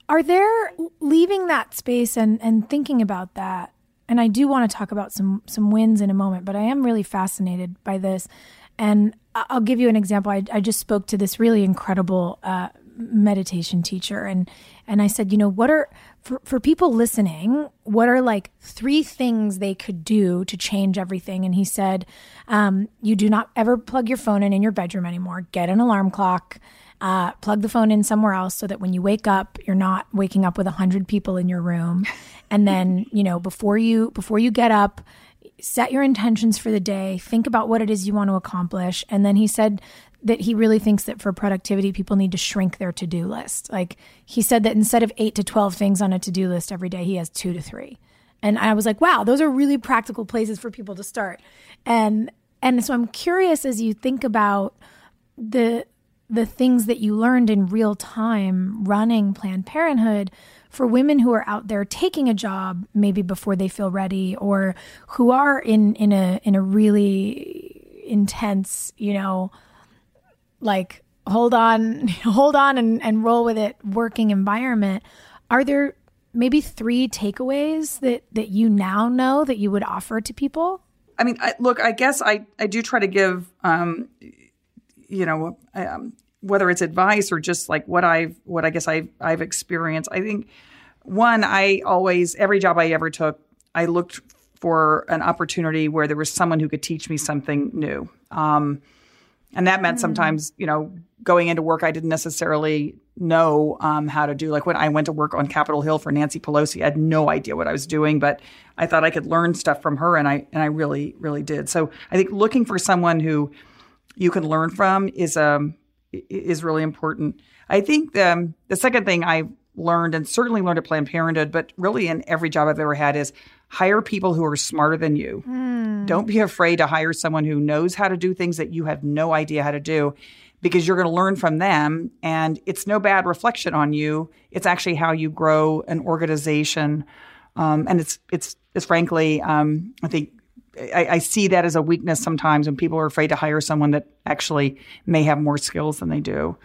Are there leaving that space and and thinking about that? And I do want to talk about some some wins in a moment, but I am really fascinated by this. And I'll give you an example. I, I just spoke to this really incredible uh, meditation teacher, and and I said, you know, what are for for people listening? What are like three things they could do to change everything? And he said, um, you do not ever plug your phone in in your bedroom anymore. Get an alarm clock uh, plug the phone in somewhere else so that when you wake up, you're not waking up with a hundred people in your room. And then, you know, before you before you get up, set your intentions for the day. Think about what it is you want to accomplish. And then he said that he really thinks that for productivity, people need to shrink their to do list. Like he said that instead of eight to 12 things on a to do list every day, he has two to three. And I was like, wow, those are really practical places for people to start. And and so I'm curious as you think about the the things that you learned in real time running Planned Parenthood for women who are out there taking a job maybe before they feel ready or who are in in a in a really intense, you know, like hold on, hold on and, and roll with it working environment. Are there maybe three takeaways that that you now know that you would offer to people? I mean, I, look, I guess I, I do try to give um, you know, um, whether it's advice or just like what I've, what I guess I've, I've experienced. I think one, I always, every job I ever took, I looked for an opportunity where there was someone who could teach me something new. Um, and that meant mm. sometimes, you know, going into work, I didn't necessarily know um, how to do. Like when I went to work on Capitol Hill for Nancy Pelosi, I had no idea what I was doing, but I thought I could learn stuff from her, and I and I really, really did. So I think looking for someone who you can learn from is um is really important. I think the, um, the second thing I learned, and certainly learned at Planned Parenthood, but really in every job I've ever had, is hire people who are smarter than you. Mm. Don't be afraid to hire someone who knows how to do things that you have no idea how to do because you're going to learn from them and it's no bad reflection on you it's actually how you grow an organization um, and it's it's it's frankly um, i think I, I, see that as a weakness sometimes when people are afraid to hire someone that actually may have more skills than they do.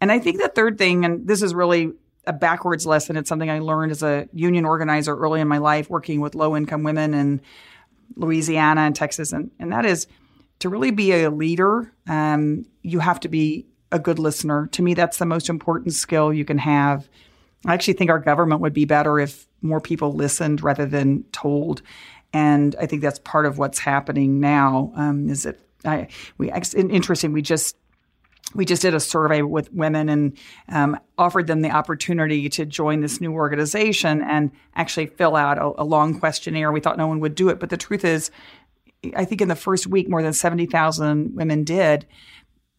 And I think the third thing, and this is really a backwards lesson, it's something I learned as a union organizer early in my life, working with low income women in Louisiana and Texas, and, and that is to really be a leader, um, you have to be a good listener. To me, that's the most important skill you can have. I actually think our government would be better if more people listened rather than told. And I think that's part of what's happening now. Um, is that I, we interesting? We just we just did a survey with women and um, offered them the opportunity to join this new organization and actually fill out a, a, long questionnaire. We thought no one would do it, but the truth is, I think in the first week, more than seventy thousand women did.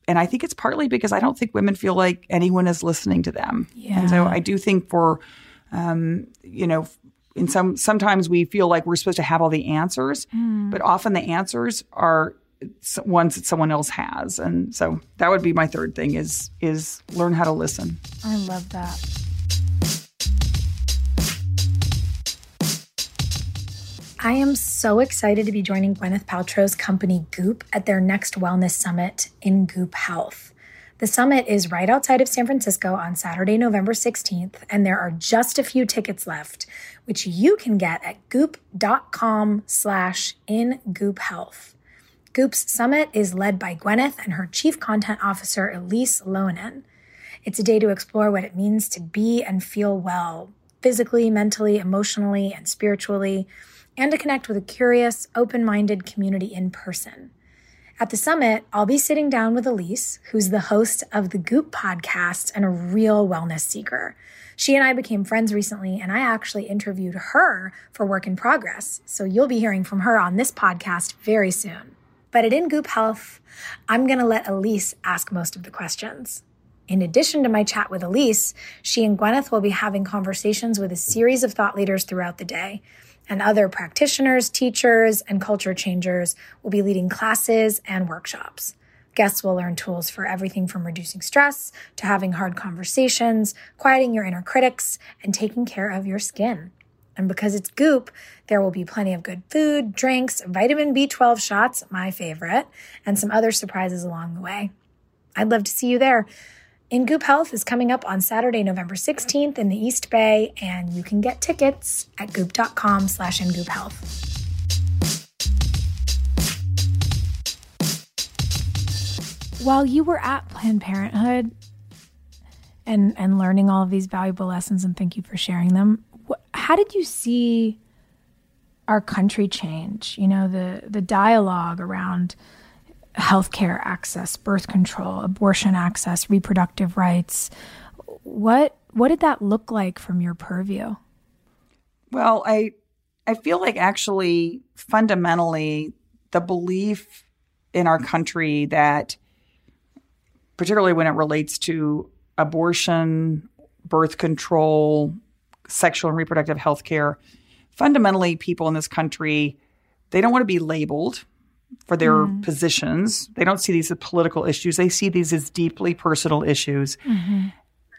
And I think it's partly because I don't think women feel like anyone is listening to them. Yeah. And so I do think for, um, you know, in some sometimes we feel like we're supposed to have all the answers, mm. but often the answers are ones that someone else has. And so that would be my third thing is is learn how to listen. I love that. I am so excited to be joining Gwyneth Paltrow's company Goop at their next wellness summit in Goop Health. The summit is right outside of San Francisco on Saturday, November 16th, and there are just a few tickets left, which you can get at goop.com slash in Goop Health. Goop's summit is led by Gwyneth and her chief content officer, Elise Loehnen. It's a day to explore what it means to be and feel well, physically, mentally, emotionally, and spiritually, and to connect with a curious, open minded community in person. At the summit, I'll be sitting down with Elise, who's the host of the Goop podcast and a real wellness seeker. She and I became friends recently, and I actually interviewed her for Work in Progress. So you'll be hearing from her on this podcast very soon. But at In Goop Health, I'm going to let Elise ask most of the questions. In addition to my chat with Elise, she and Gwyneth will be having conversations with a series of thought leaders throughout the day. And other practitioners, teachers, and culture changers will be leading classes and workshops. Guests will learn tools for everything from reducing stress to having hard conversations, quieting your inner critics, and taking care of your skin. And because it's Goop, there will be plenty of good food, drinks, vitamin B12 shots, my favorite, and some other surprises along the way. I'd love to see you there. In Goop Health is coming up on Saturday, November 16th in the East Bay, and you can get tickets at goop.com slash in Goop Health. While you were at Planned Parenthood and, and learning all of these valuable lessons, and thank you for sharing them, how did you see our country change? You know, the, the dialogue around – healthcare access, birth control, abortion access, reproductive rights. What what did that look like from your purview? Well, I I feel like actually fundamentally the belief in our country that particularly when it relates to abortion, birth control, sexual and reproductive health care, fundamentally people in this country they don't want to be labeled for their mm. positions. They don't see these as political issues. They see these as deeply personal issues. Mm-hmm.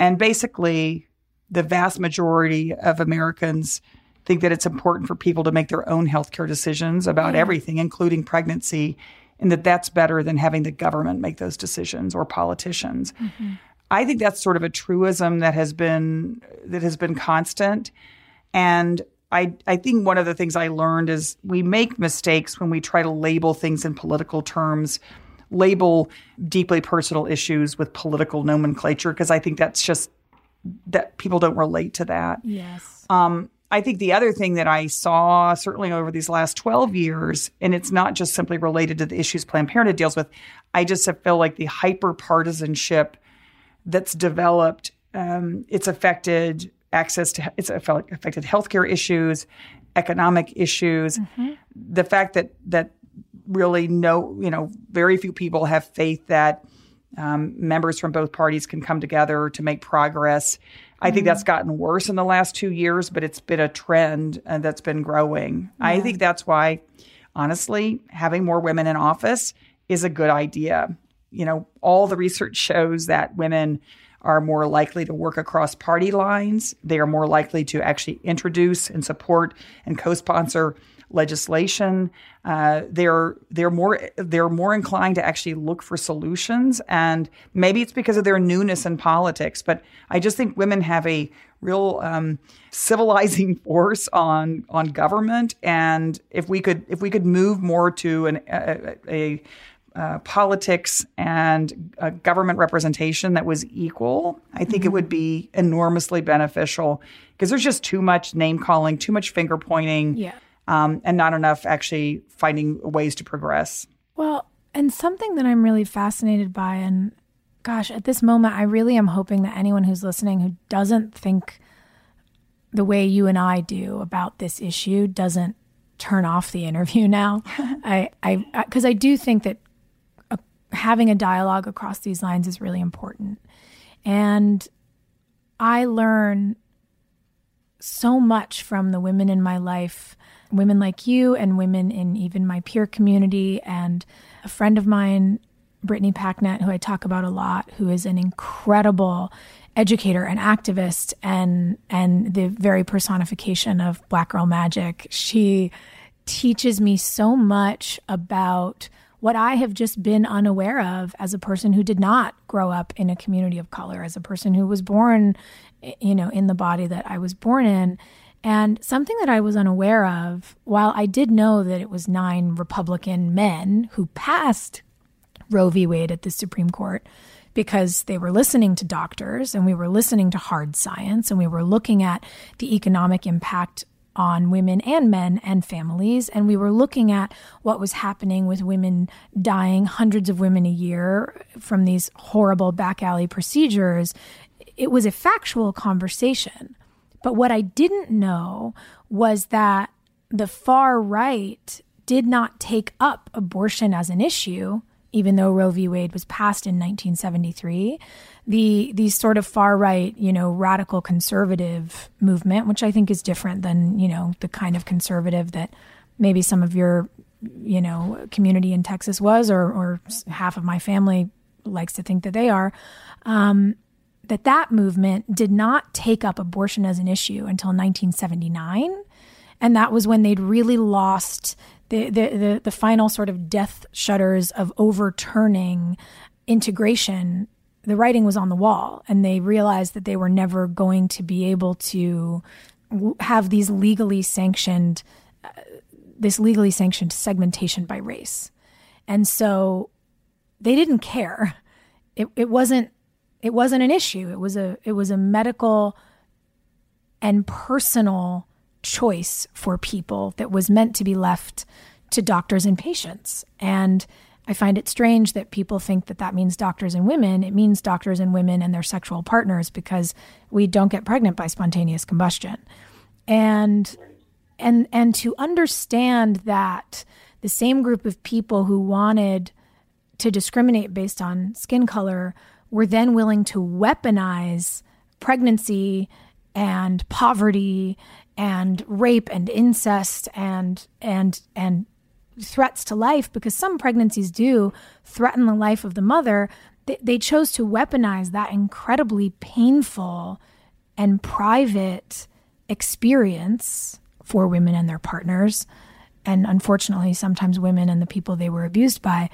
And basically, the vast majority of Americans think that it's important for people to make their own healthcare decisions about yeah. everything, including pregnancy, and that that's better than having the government make those decisions or politicians. Mm-hmm. I think that's sort of a truism that has been that has been constant. And I, I think one of the things I learned is we make mistakes when we try to label things in political terms, label deeply personal issues with political nomenclature, because I think that's just that people don't relate to that. Yes. Um, I think the other thing that I saw, certainly over these last 12 years, and it's not just simply related to the issues Planned Parenthood deals with, I just feel like the hyper partisanship that's developed, um, it's affected access to it's affected healthcare issues, economic issues. Mm-hmm. The fact that that really no, you know, very few people have faith that um, members from both parties can come together to make progress. I think that's mm-hmm. gotten worse in the last two years, but it's been a trend uh, that's been growing. Yeah. I think that's why, honestly, having more women in office is a good idea. You know, all the research shows that women are more likely to work across party lines. They are more likely to actually introduce and support and co-sponsor legislation. Uh, they're they're more they're more inclined to actually look for solutions, and maybe it's because of their newness in politics. But I just think women have a real um, civilizing force on on government, and if we could if we could move more to an, a, a uh, politics and uh, government representation that was equal, I think mm-hmm. it would be enormously beneficial because there's just too much name calling, too much finger pointing, yeah. um, and not enough actually finding ways to progress. Well, and something that I'm really fascinated by, and gosh, at this moment, I really am hoping that anyone who's listening who doesn't think the way you and I do about this issue doesn't turn off the interview now. I, I, because I, I do think that having a dialogue across these lines is really important. And I learn so much from the women in my life, women like you, and women in even my peer community, and a friend of mine, Brittany Packnett, who I talk about a lot, who is an incredible educator and activist and and the very personification of black girl magic. She teaches me so much about what I have just been unaware of as a person who did not grow up in a community of color, as a person who was born, you know, in the body that I was born in. And something that I was unaware of, while I did know that it was nine Republican men who passed Roe v. Wade at the Supreme Court because they were listening to doctors and we were listening to hard science and we were looking at the economic impact on women and men and families. And we were looking at what was happening with women dying, hundreds of women a year from these horrible back alley procedures. It was a factual conversation. But what I didn't know was that the far right did not take up abortion as an issue even though Roe v. Wade was passed in 1973, the the sort of far right, you know, radical conservative movement, which I think is different than you know the kind of conservative that maybe some of your you know community in Texas was, or or half of my family likes to think that they are. Um, that that movement did not take up abortion as an issue until 1979 and that was when they'd really lost the, the, the, the final sort of death shutters of overturning integration the writing was on the wall and they realized that they were never going to be able to have these legally sanctioned uh, this legally sanctioned segmentation by race. And so they didn't care. It, it wasn't it wasn't an issue. It was a it was a medical and personal choice for people that was meant to be left to doctors and patients. And I find it strange that people think that that means doctors and women. It means doctors and women and their sexual partners because we don't get pregnant by spontaneous combustion. And and and to understand that the same group of people who wanted to discriminate based on skin color were then willing to weaponize pregnancy and poverty and rape and incest and and and threats to life because some pregnancies do threaten the life of the mother they, they chose to weaponize that incredibly painful and private experience for women and their partners and unfortunately sometimes women and the people they were abused by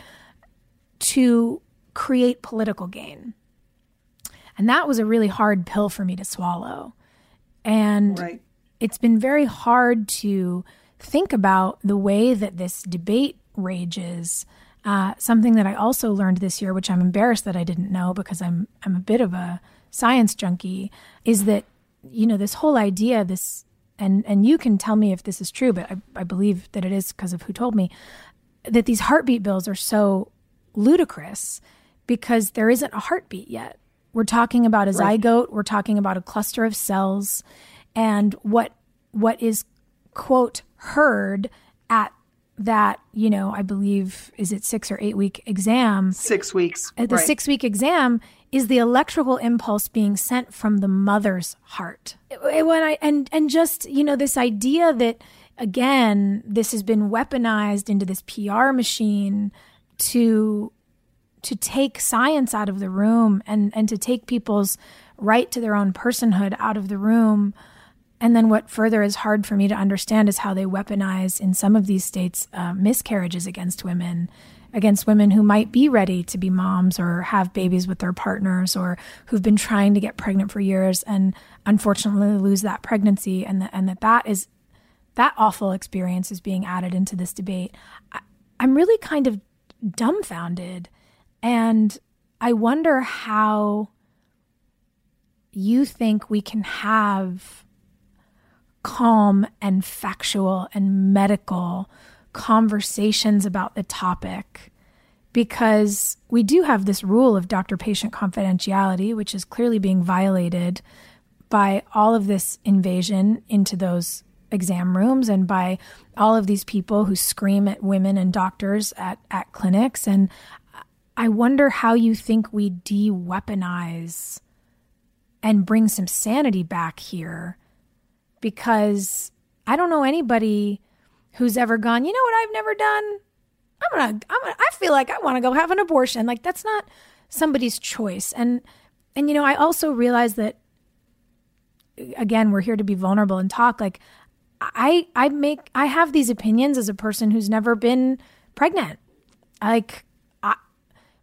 to create political gain. And that was a really hard pill for me to swallow. And right it's been very hard to think about the way that this debate rages. Uh, something that I also learned this year, which I'm embarrassed that I didn't know because I'm I'm a bit of a science junkie, is that you know this whole idea, this and and you can tell me if this is true, but I, I believe that it is because of who told me that these heartbeat bills are so ludicrous because there isn't a heartbeat yet. We're talking about a right. zygote, we're talking about a cluster of cells, and what what is quote heard at that you know i believe is it six or eight week exam six weeks at the right. six week exam is the electrical impulse being sent from the mother's heart when i and and just you know this idea that again this has been weaponized into this pr machine to to take science out of the room and and to take people's right to their own personhood out of the room and then what further is hard for me to understand is how they weaponize in some of these states uh, miscarriages against women, against women who might be ready to be moms or have babies with their partners or who've been trying to get pregnant for years and unfortunately lose that pregnancy and, the, and that that is that awful experience is being added into this debate. I, I'm really kind of dumbfounded and I wonder how you think we can have calm and factual and medical conversations about the topic because we do have this rule of doctor patient confidentiality, which is clearly being violated by all of this invasion into those exam rooms and by all of these people who scream at women and doctors at, at clinics. And I wonder how you think we de weaponize and bring some sanity back here because I don't know anybody who's ever gone, you know what I've never done? I'm gonna, I'm gonna, I feel like I want to go have an abortion. Like that's not somebody's choice. And, and, you know, I also realize that again, we're here to be vulnerable and talk. Like I, I make, I have these opinions as a person who's never been pregnant. Like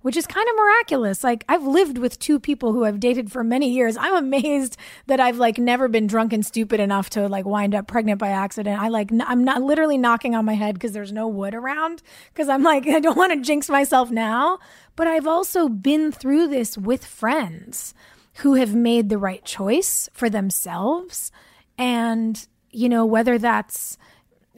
which is kind of miraculous. Like I've lived with two people who I've dated for many years. I'm amazed that I've like never been drunk and stupid enough to like wind up pregnant by accident. I like I'm not literally knocking on my head because there's no wood around because I'm like I don't want to jinx myself now. But I've also been through this with friends who have made the right choice for themselves and you know whether that's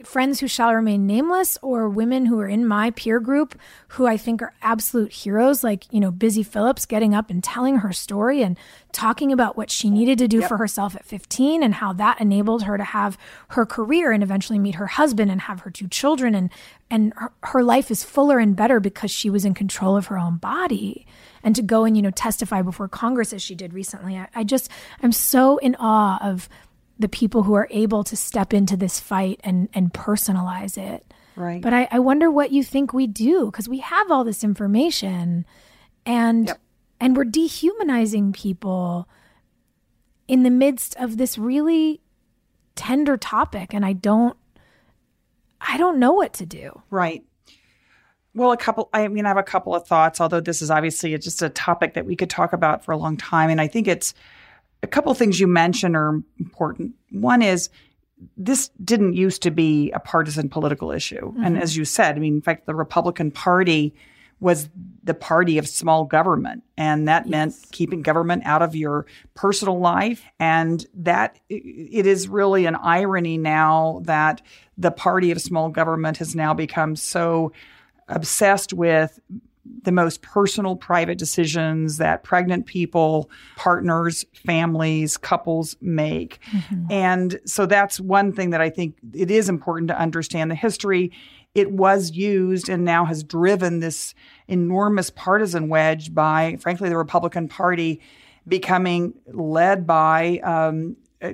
friends who shall remain nameless or women who are in my peer group who I think are absolute heroes, like, you know, Busy Phillips getting up and telling her story and talking about what she needed to do yep. for herself at 15 and how that enabled her to have her career and eventually meet her husband and have her two children. And, and her, her life is fuller and better because she was in control of her own body. And to go and, you know, testify before Congress as she did recently, I, I just, I'm so in awe of the people who are able to step into this fight and and personalize it. Right. But I, I wonder what you think we do because we have all this information and yep. and we're dehumanizing people in the midst of this really tender topic and I don't I don't know what to do. Right. Well, a couple, I mean, I have a couple of thoughts, although this is obviously just a topic that we could talk about for a long time. And I think it's a couple of things you mentioned are important. One is this didn't used to be a partisan political issue. Mm-hmm. And as you said, I mean, in fact, the Republican Party was the party of small government. And that yes. meant keeping government out of your personal life. And that it is really an irony now that the party of small government has now become so obsessed with the most personal, private decisions that pregnant people, partners, families, couples make. Mm-hmm. And so that's one thing that I think it is important to understand the history. It was used and now has driven this enormous partisan wedge by, frankly, the Republican Party becoming led by um, uh,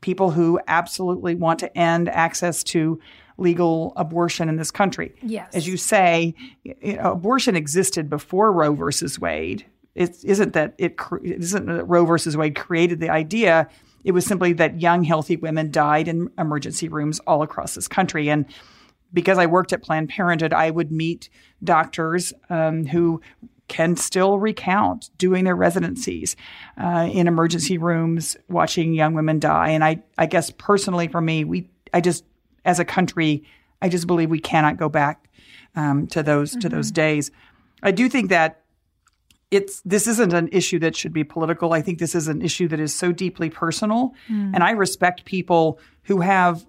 people who absolutely want to end access to legal abortion in this country. Yes. As you say, you know, abortion existed before Roe versus Wade. It isn't that it, it isn't that Roe versus Wade created the idea. It was simply that young, healthy women died in emergency rooms all across this country. And because I worked at Planned Parenthood, I would meet doctors um, who can still recount doing their residencies uh, in emergency rooms, watching young women die. And I, I guess personally for me, we, I just as a country, I just believe we cannot go back um, to those mm-hmm. to those mm-hmm. days. I do think that it's this isn't an issue that should be political. I think this is an issue that is so deeply personal, mm. and I respect people who have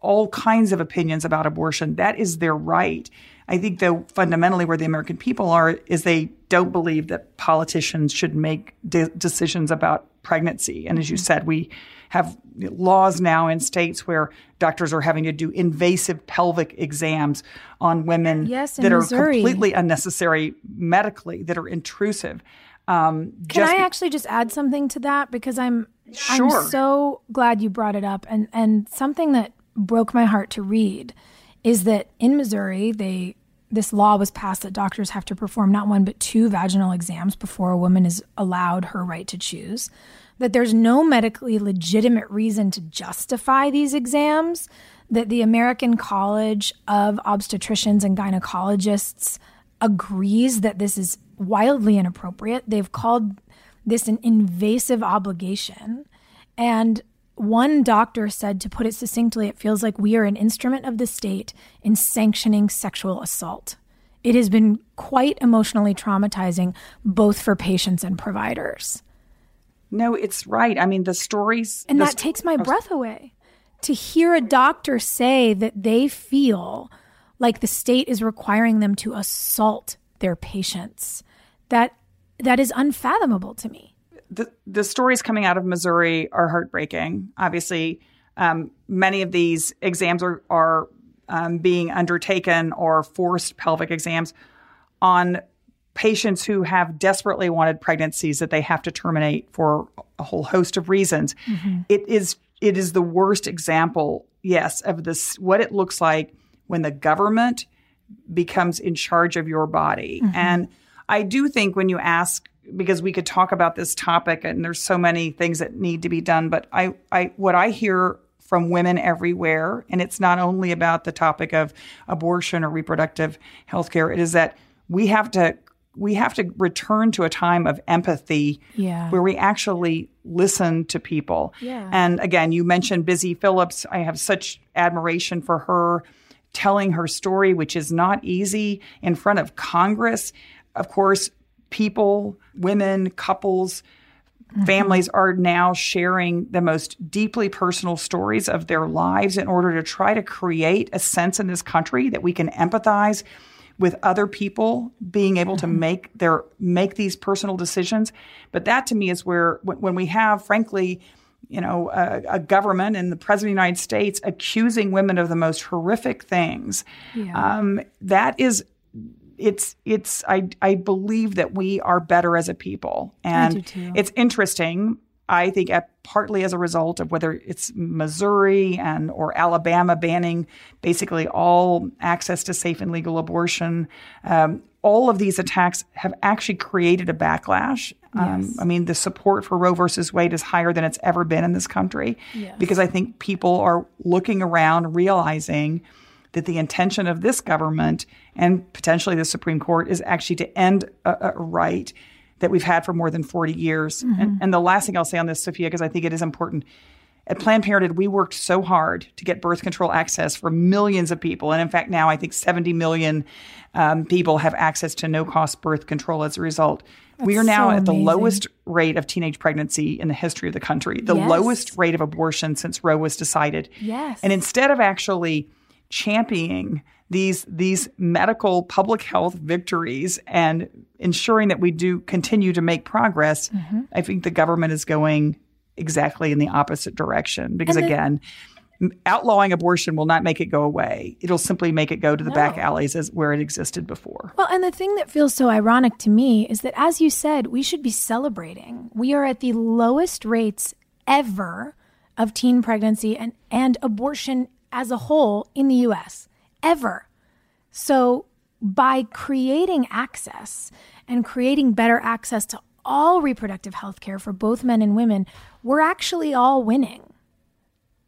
all kinds of opinions about abortion. That is their right. I think, though, fundamentally, where the American people are is they don't believe that politicians should make de- decisions about pregnancy. And as you mm-hmm. said, we have laws now in states where doctors are having to do invasive pelvic exams on women yes, that Missouri. are completely unnecessary medically, that are intrusive. Um, Can I actually just add something to that because I'm sure. I'm so glad you brought it up and and something that broke my heart to read is that in Missouri they this law was passed that doctors have to perform not one but two vaginal exams before a woman is allowed her right to choose that there's no medically legitimate reason to justify these exams, that the American College of Obstetricians and Gynecologists agrees that this is wildly inappropriate. They've called this an invasive obligation. And one doctor said, to put it succinctly, it feels like we are an instrument of the state in sanctioning sexual assault. It has been quite emotionally traumatizing, both for patients and providers. No, it's right. I mean, the stories. And the that st- takes my breath away. To hear a doctor say that they feel like the state is requiring them to assault their patients, that that is unfathomable to me. The, the stories coming out of Missouri are heartbreaking. Obviously, um, many of these exams are, are um, being undertaken or forced pelvic exams on patients who have desperately wanted pregnancies that they have to terminate for a whole host of reasons. Mm-hmm. It is it is the worst example, yes, of this what it looks like when the government becomes in charge of your body. Mm-hmm. And I do think when you ask because we could talk about this topic and there's so many things that need to be done, but I, I what I hear from women everywhere, and it's not only about the topic of abortion or reproductive health care, it is that we have to we have to return to a time of empathy yeah. where we actually listen to people. Yeah. And again, you mentioned Busy Phillips. I have such admiration for her telling her story, which is not easy in front of Congress. Of course, people, women, couples, mm-hmm. Families are now sharing the most deeply personal stories of their lives in order to try to create a sense in this country that we can empathize with other people being able to make their make these personal decisions. But that to me is where when, when we have, frankly, you know, a, a, government and the president of the United States accusing women of the most horrific things. Yeah. Um, that is it's it's I I believe that we are better as a people, and it's interesting. I think at, partly as a result of whether it's Missouri and or Alabama banning basically all access to safe and legal abortion. Um, all of these attacks have actually created a backlash. Um, yes. I mean, the support for Roe versus Wade is higher than it's ever been in this country yes. because I think people are looking around, realizing that the intention of this government and potentially the Supreme Court is actually to end a, a right that we've had for more than 40 years. Mm-hmm. And, and, the last thing I'll say on this, Sophia, because I think it is important. At Planned Parenthood, we worked so hard to get birth control access for millions of people. And in fact, now I think 70 million um, people have access to no cost birth control as a result. That's we are now so at the lowest rate of teenage pregnancy in the history of the country, the yes. lowest rate of abortion since Roe was decided. Yes. And instead of actually championing these these medical public health victories and ensuring that we do continue to make progress, mm-hmm. I think the government is going exactly in the opposite direction because the, again, outlawing abortion will not make it go away. It'll simply make it go to the no. back alleys as where it existed before. Well, and the thing that feels so ironic to me is that as you said, we should be celebrating. We are at the lowest rates ever of teen pregnancy and, and abortion as a whole in the US ever. So, by creating access and creating better access to all reproductive health care for both men and women, we're actually all winning.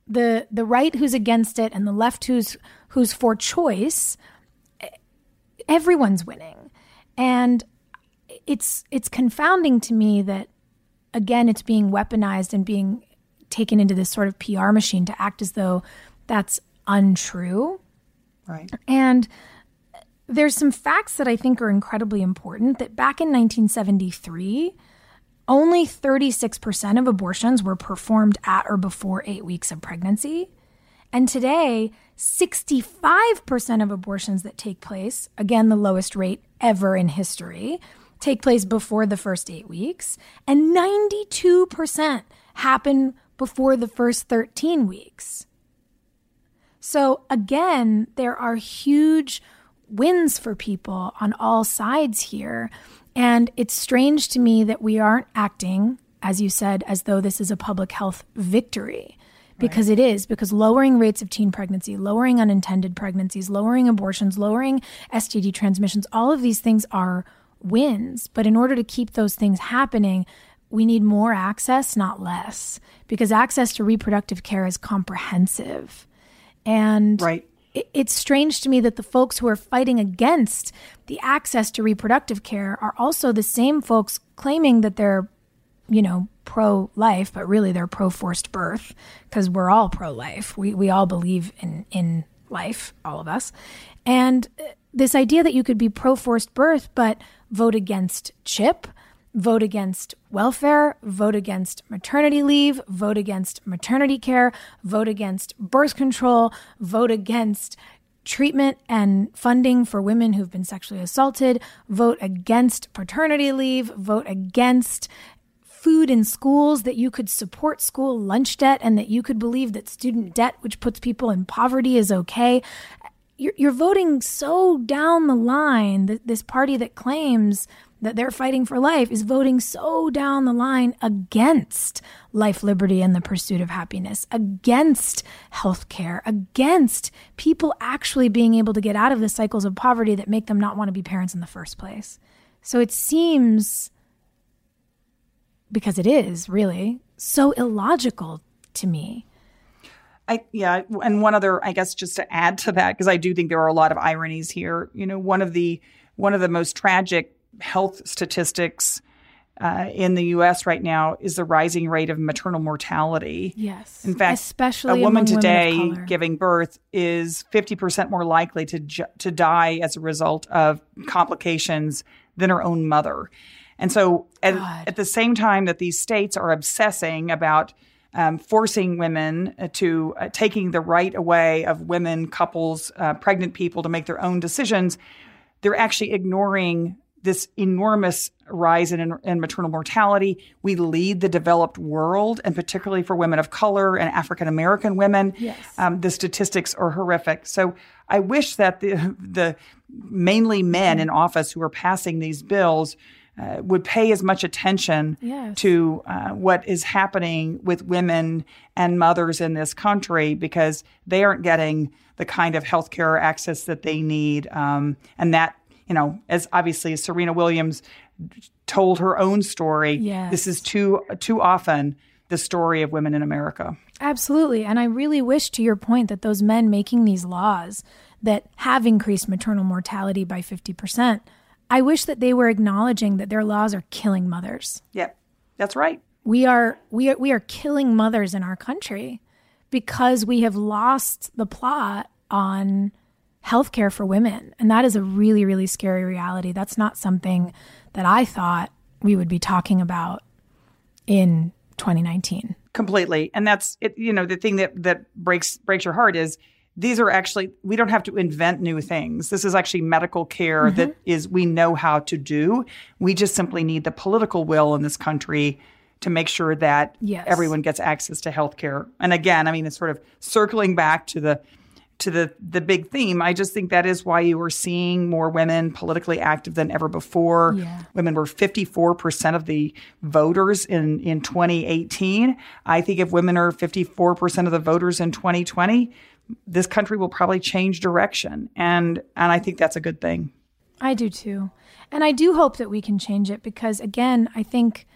The the right who's against it and the left who's who's for choice, everyone's winning. And it's it's confounding to me that again it's being weaponized and being taken into this sort of PR machine to act as though that's untrue. Right. And there's some facts that I think are incredibly important that back in 1973, only 36% of abortions were performed at or before eight weeks of pregnancy. And today, 65% of abortions that take place, again, the lowest rate ever in history, take place before the first eight weeks, and 92% happen before the first 13 weeks. So again, there are huge wins for people on all sides here. And it's strange to me that we aren't acting, as you said, as though this is a public health victory. Because right. it is, because lowering rates of teen pregnancy, lowering unintended pregnancies, lowering abortions, lowering STD transmissions, all of these things are wins. But in order to keep those things happening, we need more access, not less, because access to reproductive care is comprehensive. And right. it's strange to me that the folks who are fighting against the access to reproductive care are also the same folks claiming that they're, you know, pro life, but really they're pro forced birth because we're all pro life. We, we all believe in, in life, all of us. And uh, this idea that you could be pro forced birth, but vote against CHIP vote against welfare, vote against maternity leave, vote against maternity care, vote against birth control, vote against treatment and funding for women who've been sexually assaulted, vote against paternity leave, vote against food in schools, that you could support school lunch debt and that you could believe that student debt, which puts people in poverty, is okay. You're, you're voting so down the line, that this party that claims that they're fighting for life is voting so down the line against life, liberty, and the pursuit of happiness, against health care, against people actually being able to get out of the cycles of poverty that make them not want to be parents in the first place. So it seems, because it is really, so illogical to me. I, yeah, and one other, I guess, just to add to that, because I do think there are a lot of ironies here. You know, one of the one of the most tragic health statistics uh, in the U.S. right now is the rising rate of maternal mortality. Yes, in fact, especially a woman today giving birth is fifty percent more likely to ju- to die as a result of complications than her own mother. And so at, at the same time that these states are obsessing about um, forcing women uh, to uh, taking the right away of women, couples, uh, pregnant people to make their own decisions, they're actually ignoring this enormous rise in, in, maternal mortality. We lead the developed world, and particularly for women of color and African American women, yes. um, the statistics are horrific. So I wish that the the mainly men in office who are passing these bills uh, would pay as much attention yes. to uh, what is happening with women and mothers in this country because they aren't getting the kind of healthcare access that they need, um, and that you know, as obviously as Serena Williams told her own story, yes. this is too too often the story of women in America. Absolutely. And I really wish to your point that those men making these laws that have increased maternal mortality by 50%, I wish that they were acknowledging that their laws are killing mothers. Yep. That's right. We are we are we are killing mothers in our country because we have lost the plot on healthcare for women. And that is a really, really scary reality. That's not something that I thought we would be talking about in 2019. Completely. And that's it, you know, the thing that that breaks breaks your heart is these are actually we don't have to invent new things. This is actually medical care mm-hmm. that is we know how to do. We just simply need the political will in this country to make sure that yes. everyone gets access to health care. And again, I mean, it's sort of circling back to the to the the big theme. I just think that is why you are seeing more women politically active than ever before. Yeah. Women were 54% of the voters in in 2018. I think if women are 54% of the voters in 2020, this country will probably change direction. And and I think that's a good thing. I do too. And I do hope that we can change it because again, I think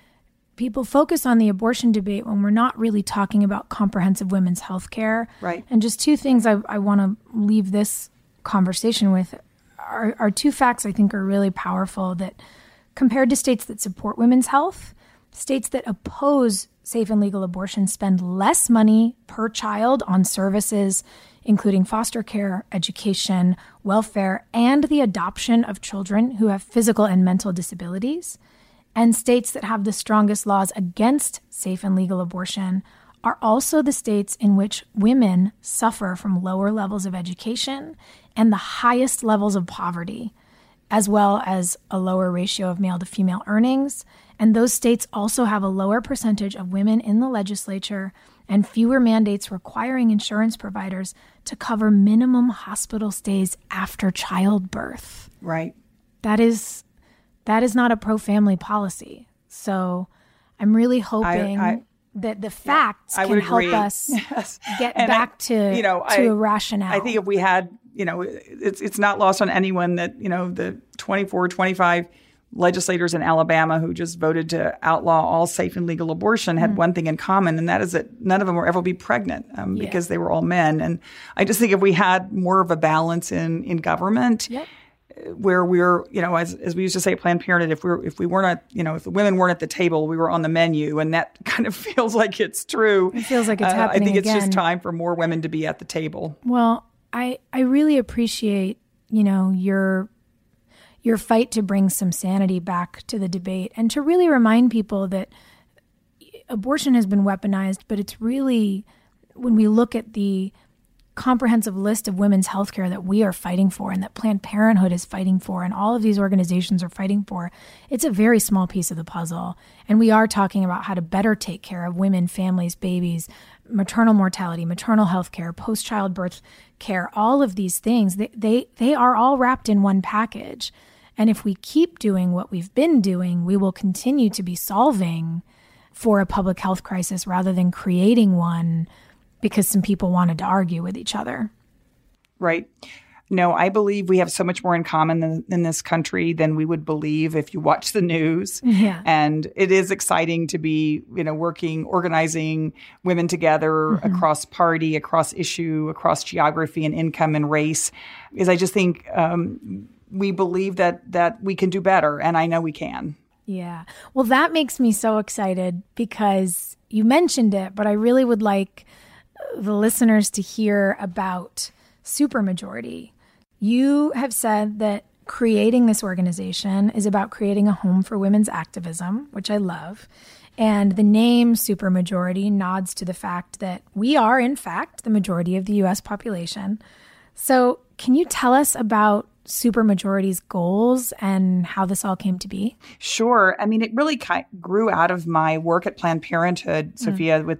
people focus on the abortion debate when we're not really talking about comprehensive women's health care. Right. And just two things I, I want to leave this conversation with are, are two facts I think are really powerful that compared to states that support women's health, states that oppose safe and legal abortion spend less money per child on services, including foster care, education, welfare, and the adoption of children who have physical and mental disabilities and states that have the strongest laws against safe and legal abortion are also the states in which women suffer from lower levels of education and the highest levels of poverty, as well as a lower ratio of male to female earnings. And those states also have a lower percentage of women in the legislature and fewer mandates requiring insurance providers to cover minimum hospital stays after childbirth. Right. That is that is not a pro family policy. So I'm really hoping I, I, that the facts yeah, can help us yes. get and back to you know to a rationale. I think if we had you know it's it's not lost on anyone that you know the 24 25 legislators in Alabama who just voted to outlaw all safe and legal abortion had mm. one thing in common, and that is that none of them will ever be pregnant um, yeah. because they were all men. And I just think if we had more of a balance in in government, yep where we're, you know, as, as we used to say at Planned Parenthood, if we're if we weren't at, you know, if the women weren't at the table, we were on the menu, and that kind of feels like it's true. It feels like it's uh, happening. I think it's again. just time for more women to be at the table. Well, I I really appreciate, you know, your your fight to bring some sanity back to the debate and to really remind people that abortion has been weaponized, but it's really when we look at the comprehensive list of women's healthcare that we are fighting for and that Planned Parenthood is fighting for and all of these organizations are fighting for, it's a very small piece of the puzzle. And we are talking about how to better take care of women, families, babies, maternal mortality, maternal health care, post childbirth care, all of these things. They, they, they are all wrapped in one package. And if we keep doing what we've been doing, we will continue to be solving for a public health crisis rather than creating one because some people wanted to argue with each other. Right. No, I believe we have so much more in common than, in this country than we would believe if you watch the news. Yeah. And it is exciting to be, you know, working, organizing women together mm-hmm. across party, across issue, across geography and income and race. Is I just think um, we believe that that we can do better, and I know we can. Yeah. Well, that makes me so excited because you mentioned it, but I really would like the listeners to hear about supermajority. You have said that creating this organization is about creating a home for women's activism, which I love. And the name supermajority nods to the fact that we are, in fact, the majority of the US population. So, can you tell us about Supermajority's goals and how this all came to be? Sure. I mean, it really kind of grew out of my work at Planned Parenthood, mm. Sophia, with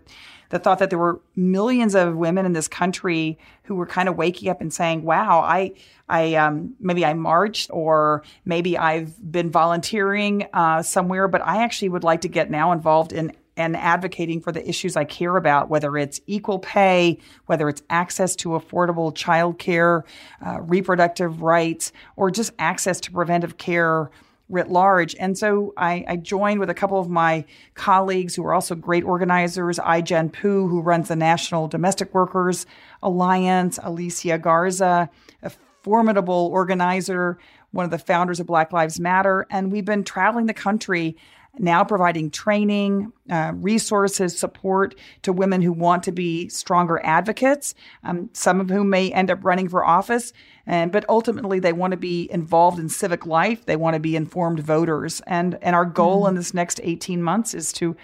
the thought that there were millions of women in this country who were kind of waking up and saying, "Wow, I, I, um, maybe I marched, or maybe I've been volunteering uh, somewhere, but I actually would like to get now involved in and advocating for the issues I care about, whether it's equal pay, whether it's access to affordable childcare, uh, reproductive rights, or just access to preventive care writ large. And so I, I, joined with a couple of my colleagues who are also great organizers, Ai-jen Poo, who runs the National Domestic Workers Alliance, Alicia Garza, a formidable organizer, one of the founders of Black Lives Matter. And we've been traveling the country now providing training, uh, resources, support to women who want to be stronger advocates, um, some of whom may end up running for office. And, but ultimately, they want to be involved in civic life. They want to be informed voters. And, and our goal mm-hmm. in this next 18 months is to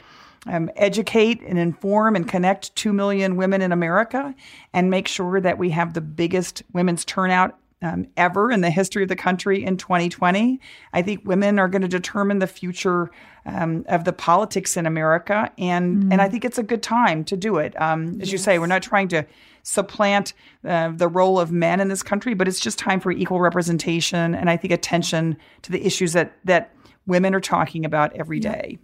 um, educate and inform and connect 2 million women in America and make sure that we have the biggest women's turnout um, ever in the history of the country in 2020. I think women are going to determine the future um, of the politics in America, and mm. and I think it's a good time to do it. Um, as yes. you say, we're not trying to supplant uh, the role of men in this country, but it's just time for equal representation, and I think attention to the issues that that women are talking about every day.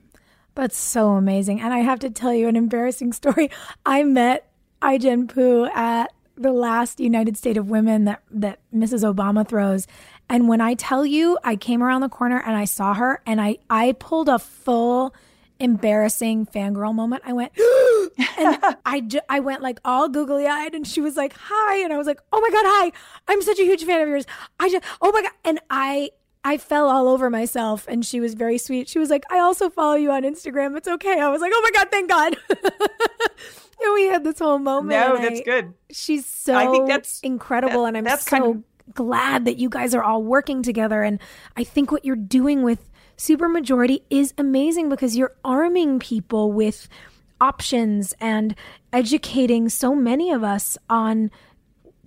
That's so amazing, and I have to tell you an embarrassing story. I met Ai-jen Poo at the last United State of Women that that Mrs. Obama throws. And when I tell you, I came around the corner and I saw her, and I I pulled a full embarrassing fangirl moment. I went, and I, I went like all googly eyed, and she was like, "Hi," and I was like, "Oh my god, hi! I'm such a huge fan of yours." I just, oh my god, and I I fell all over myself and she was very sweet. She was like, I also follow you on Instagram. It's okay. I was like, oh my God, thank God. and we had this whole moment. No, that's I, good. She's so I think that's incredible. That, and I'm that's so kind of... glad that you guys are all working together. And I think what you're doing with Supermajority is amazing because you're arming people with options and educating so many of us on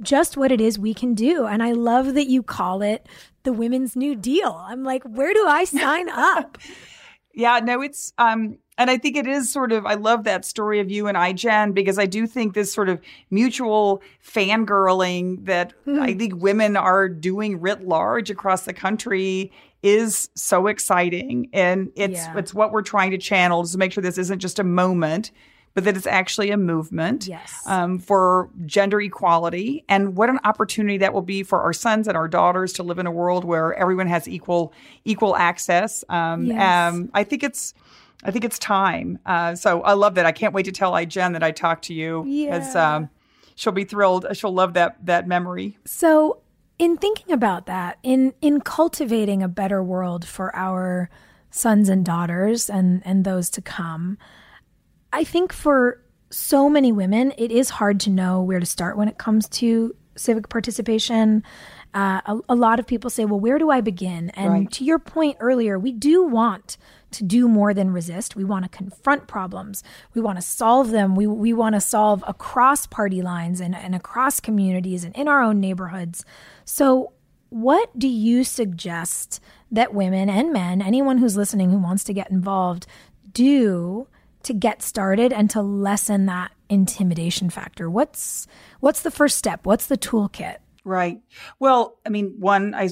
just what it is we can do. And I love that you call it the Women's New Deal. I'm like, where do I sign up? yeah, no, it's um and I think it is sort of I love that story of you and Ai-jen because I do think this sort of mutual fangirling that mm. I think women are doing writ large across the country is so exciting. And it's yeah. it's what we're trying to channel to make sure this isn't just a moment but that it's actually a movement yes. um, for gender equality. And what an opportunity that will be for our sons and our daughters to live in a world where everyone has equal equal access. Um, yes. um, I think it's. I think it's time. Uh, so I love that. I can't wait to tell Ai-jen that I talked to you because yeah. um, she'll be thrilled. She'll love that that memory. So, in thinking about that, in in cultivating a better world for our sons and daughters and and those to come, I think for so many women, it is hard to know where to start when it comes to civic participation. Uh, a, a, lot of people say, well, where do I begin? And right. to your point earlier, we do want to do more than resist. We want to confront problems. We want to solve them. We, we want to solve across party lines and, and across communities and in our own neighborhoods. So, what do you suggest that women and men, anyone who's listening who wants to get involved, do to get started and to lessen that intimidation factor? What's what's the first step? What's the toolkit? Right. Well, I mean, one, I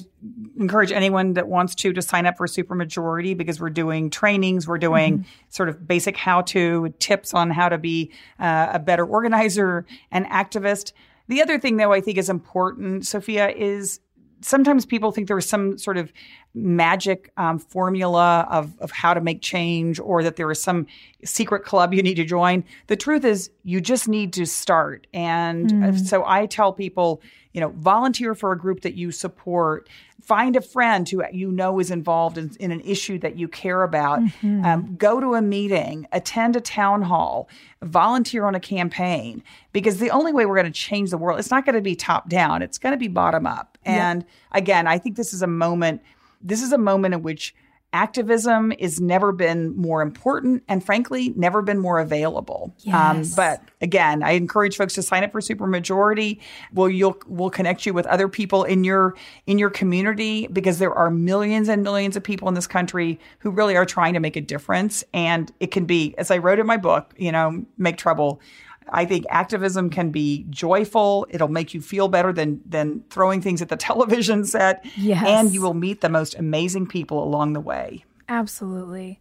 encourage anyone that wants to to sign up for Supermajority because we're doing trainings, we're doing mm-hmm. sort of basic how to tips on how to be uh, a better organizer and activist. The other thing, though, I think is important, Sophia, is sometimes people think there is some sort of magic um, formula of, of how to make change or that there is some secret club you need to join. The truth is, you just need to start. And mm. so I tell people, you know, volunteer for a group that you support. Find a friend who you know is involved in, in an issue that you care about. Mm-hmm. Um, go to a meeting, attend a town hall, volunteer on a campaign. Because the only way we're going to change the world, it's not going to be top down. It's going to be bottom up. And again, I think this is a moment this is a moment in which activism has never been more important and frankly never been more available. Um, yes. um, but again i encourage folks to sign up for supermajority. Well you'll we'll connect you with other people in your in your community because there are millions and millions of people in this country who really are trying to make a difference. And it can be as i wrote in my book you know make trouble I think activism can be joyful. It'll make you feel better than than throwing things at the television set. Yes. And you will meet the most amazing people along the way. Absolutely.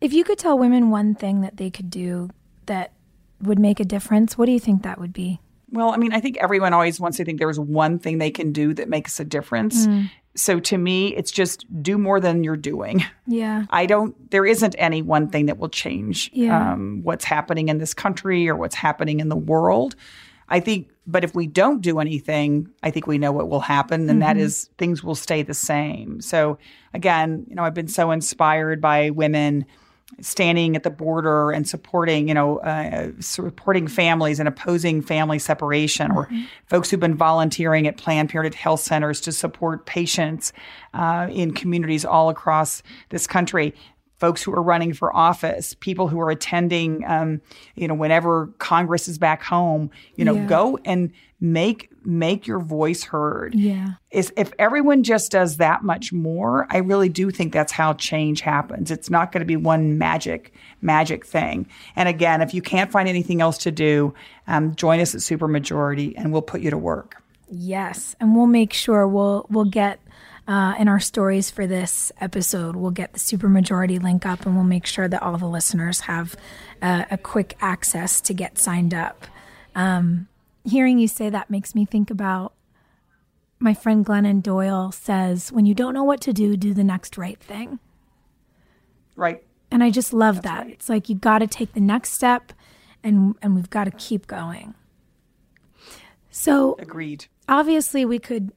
If you could tell women one thing that they could do that would make a difference, what do you think that would be? Well, I mean, I think everyone always wants to think there's one thing they can do that makes a difference. Mm. So to me, it's just do more than you're doing. Yeah. I don't, there isn't any one thing that will change yeah. um, what's happening in this country or what's happening in the world. I think, but if we don't do anything, I think we know what will happen, and mm-hmm. that is things will stay the same. So again, you know, I've been so inspired by women standing at the border and supporting, you know, uh, supporting families and opposing family separation, or mm-hmm. folks who've been volunteering at Planned Parenthood health centers to support patients uh, in communities all across this country. Folks who are running for office, people who are attending, um, you know, whenever Congress is back home, you know, yeah. go and make make your voice heard. Yeah. Is if everyone just does that much more, I really do think that's how change happens. It's not going to be one magic magic thing. And again, if you can't find anything else to do, um, join us at Supermajority, and we'll put you to work. Yes, and we'll make sure we'll we'll get. Uh, in our stories for this episode, we'll get the supermajority link up and we'll make sure that all the listeners have uh, a quick access to get signed up. Um, hearing you say that makes me think about my friend Glennon Doyle says, when you don't know what to do, do the next right thing. Right. And I just love That's that. Right. It's like you got to take the next step and and we've got to keep going. So Agreed. Obviously we could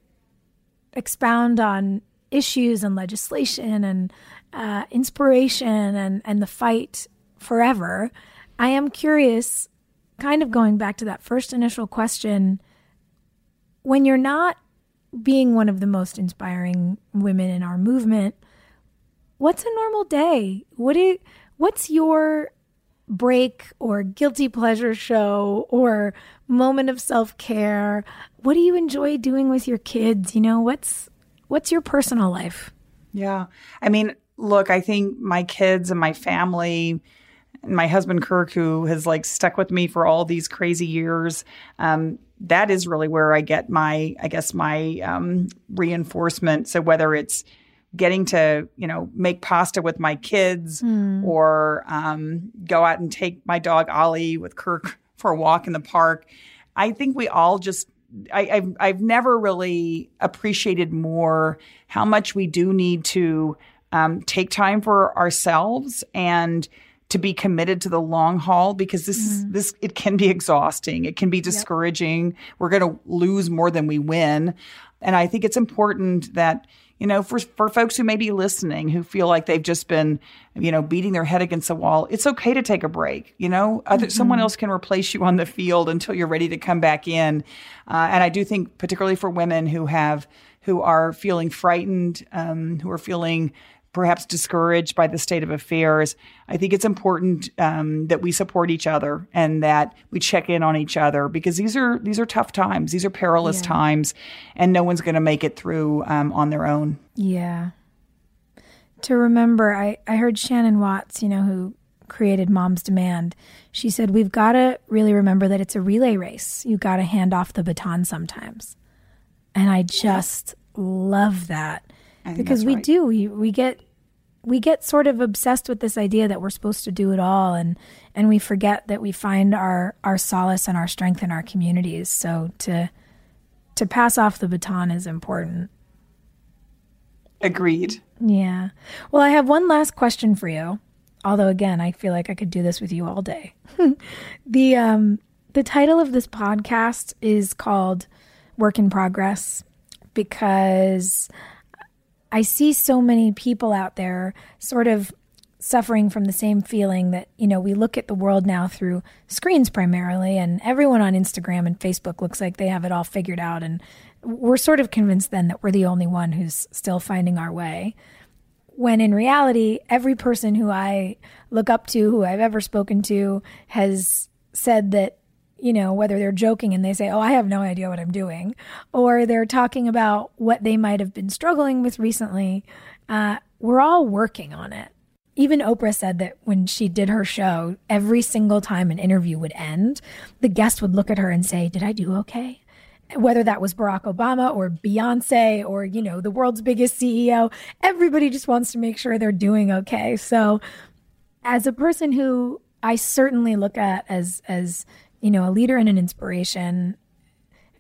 expound on issues and legislation and uh, inspiration and, and the fight forever. I am curious kind of going back to that first initial question, when you're not being one of the most inspiring women in our movement, what's a normal day? What is, what's your break or guilty pleasure show or moment of self-care? What do you enjoy doing with your kids? You know, what's what's your personal life? Yeah. I mean, look, I think my kids and my family my husband Kirk, who has like stuck with me for all these crazy years, um, that is really where I get my, I guess, my um, reinforcement. So whether it's getting to, you know, make pasta with my kids mm. or um, go out and take my dog Ollie with Kirk for a walk in the park, I think we all just I, have I've never really appreciated more how much we do need to um, take time for ourselves and to be committed to the long haul because this mm. this it can be exhausting. It can be discouraging. Yep. We're going to lose more than we win. And I think it's important that you know for for folks who may be listening who feel like they've just been you know beating their head against the wall, it's okay to take a break. You know, Other, mm-hmm. someone else can replace you on the field until you're ready to come back in. Uh, and I do think particularly for women who have who are feeling frightened, um, who are feeling perhaps discouraged by the state of affairs, I think it's important um, that we support each other and that we check in on each other because these are these are tough times, these are perilous yeah. times, and no one's going to make it through um, on their own. Yeah. To remember, I I heard Shannon Watts, you know, who created Mom's Demand. She said we've got to really remember that it's a relay race. You got to hand off the baton sometimes, and I just love that because we right. do we we get we get sort of obsessed with this idea that we're supposed to do it all and and we forget that we find our our solace and our strength in our communities so to to pass off the baton is important agreed Yeah. Well, I have one last question for you. Although again, I feel like I could do this with you all day. the um the title of this podcast is called Work in Progress because I see so many people out there sort of suffering from the same feeling that, you know, we look at the world now through screens primarily, and everyone on Instagram and Facebook looks like they have it all figured out. And we're sort of convinced then that we're the only one who's still finding our way. When in reality, every person who I look up to, who I've ever spoken to, has said that you know, whether they're joking and they say, Oh, I have no idea what I'm doing, or they're talking about what they might have been struggling with recently, uh, we're all working on it. Even Oprah said that when she did her show, every single time an interview would end, the guest would look at her and say, Did I do okay? Whether that was Barack Obama or Beyonce or, you know, the world's biggest CEO, everybody just wants to make sure they're doing okay. So, as a person who I certainly look at as, as, you know, a leader and an inspiration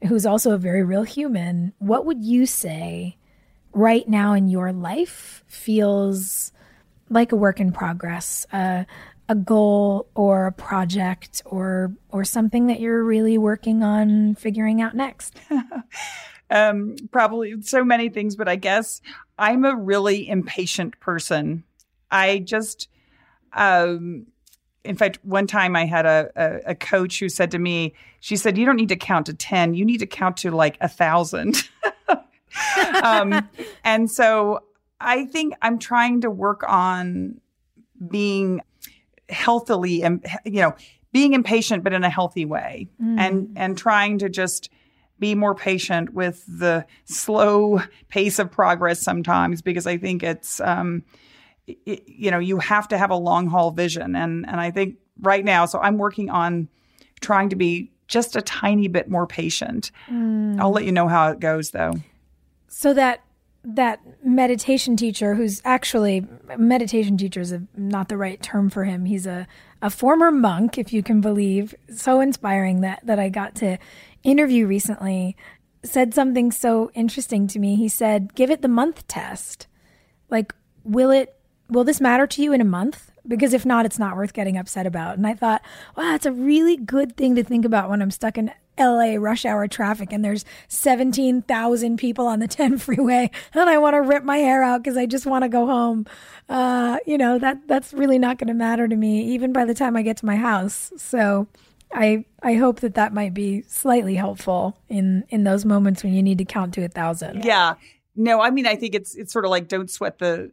who's also a very real human, what would you say right now in your life feels like a work in progress, uh, a goal or a project or or something that you're really working on figuring out next? um, probably so many things, but I guess I'm a really impatient person. I just, um, in fact, one time I had a, a, a coach who said to me, she said, "You don't need to count to ten. You need to count to like a thousand. um, and so I think I'm trying to work on being healthily and you know being impatient but in a healthy way mm. and and trying to just be more patient with the slow pace of progress sometimes because I think it's um it, you know you have to have a long haul vision and and I think right now so I'm working on trying to be just a tiny bit more patient. Mm. I'll let you know how it goes though. So that that meditation teacher who's actually meditation teacher is a, not the right term for him. He's a, a former monk, if you can believe. So inspiring that that I got to interview recently said something so interesting to me. He said, "Give it the month test. Like, will it will this matter to you in a month? Because if not, it's not worth getting upset about." And I thought, "Wow, that's a really good thing to think about when I'm stuck in LA rush hour traffic and there's 17,000 people on the 10 freeway and I want to rip my hair out because I just want to go home. Uh, you know, that that's really not going to matter to me even by the time I get to my house. So I I hope that that might be slightly helpful in in those moments when you need to count to a thousand. Yeah. No, I mean I think it's it's sort of like don't sweat the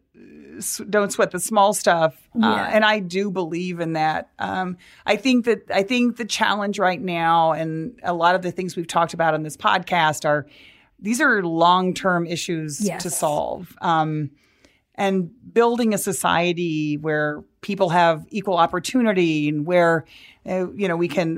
don't sweat the small stuff. Uh, yeah. Uh, and I do believe in that. Um, I think that I think the challenge right now, and a lot of the things we've talked about on this podcast are these are long term issues yes. to solve. Um, and building a society where people have equal opportunity and where uh, you know we can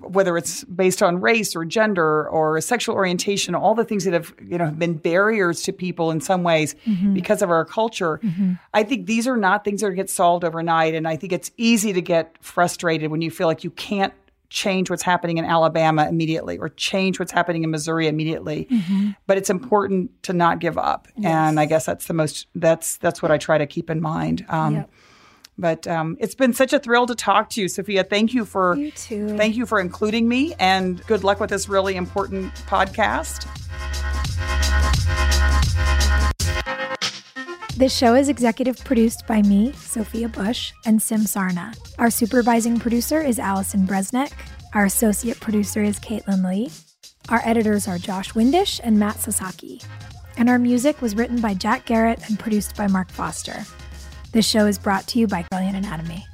whether it's based on race or gender or sexual orientation all the things that have you know have been barriers to people in some ways mm-hmm. because of our culture mm-hmm. i think these are not things that get solved overnight and i think it's easy to get frustrated when you feel like you can't change what's happening in Alabama immediately or change what's happening in Missouri immediately. Mm-hmm. But it's important to not give up. Yes. And I guess that's the most that's that's what I try to keep in mind. Um, yep. But um, it's been such a thrill to talk to you, Sophia. Thank you for you thank you for including me, and good luck with this really important podcast. This show is executive produced by me, Sophia Bush, and Sim Sarna. Our supervising producer is Allison Bresnick. Our associate producer is Caitlin Lee. Our editors are Josh Windish and Matt Sasaki. And our music was written by Jack Garratt and produced by Mark Foster. This show is brought to you by Brilliant Anatomy.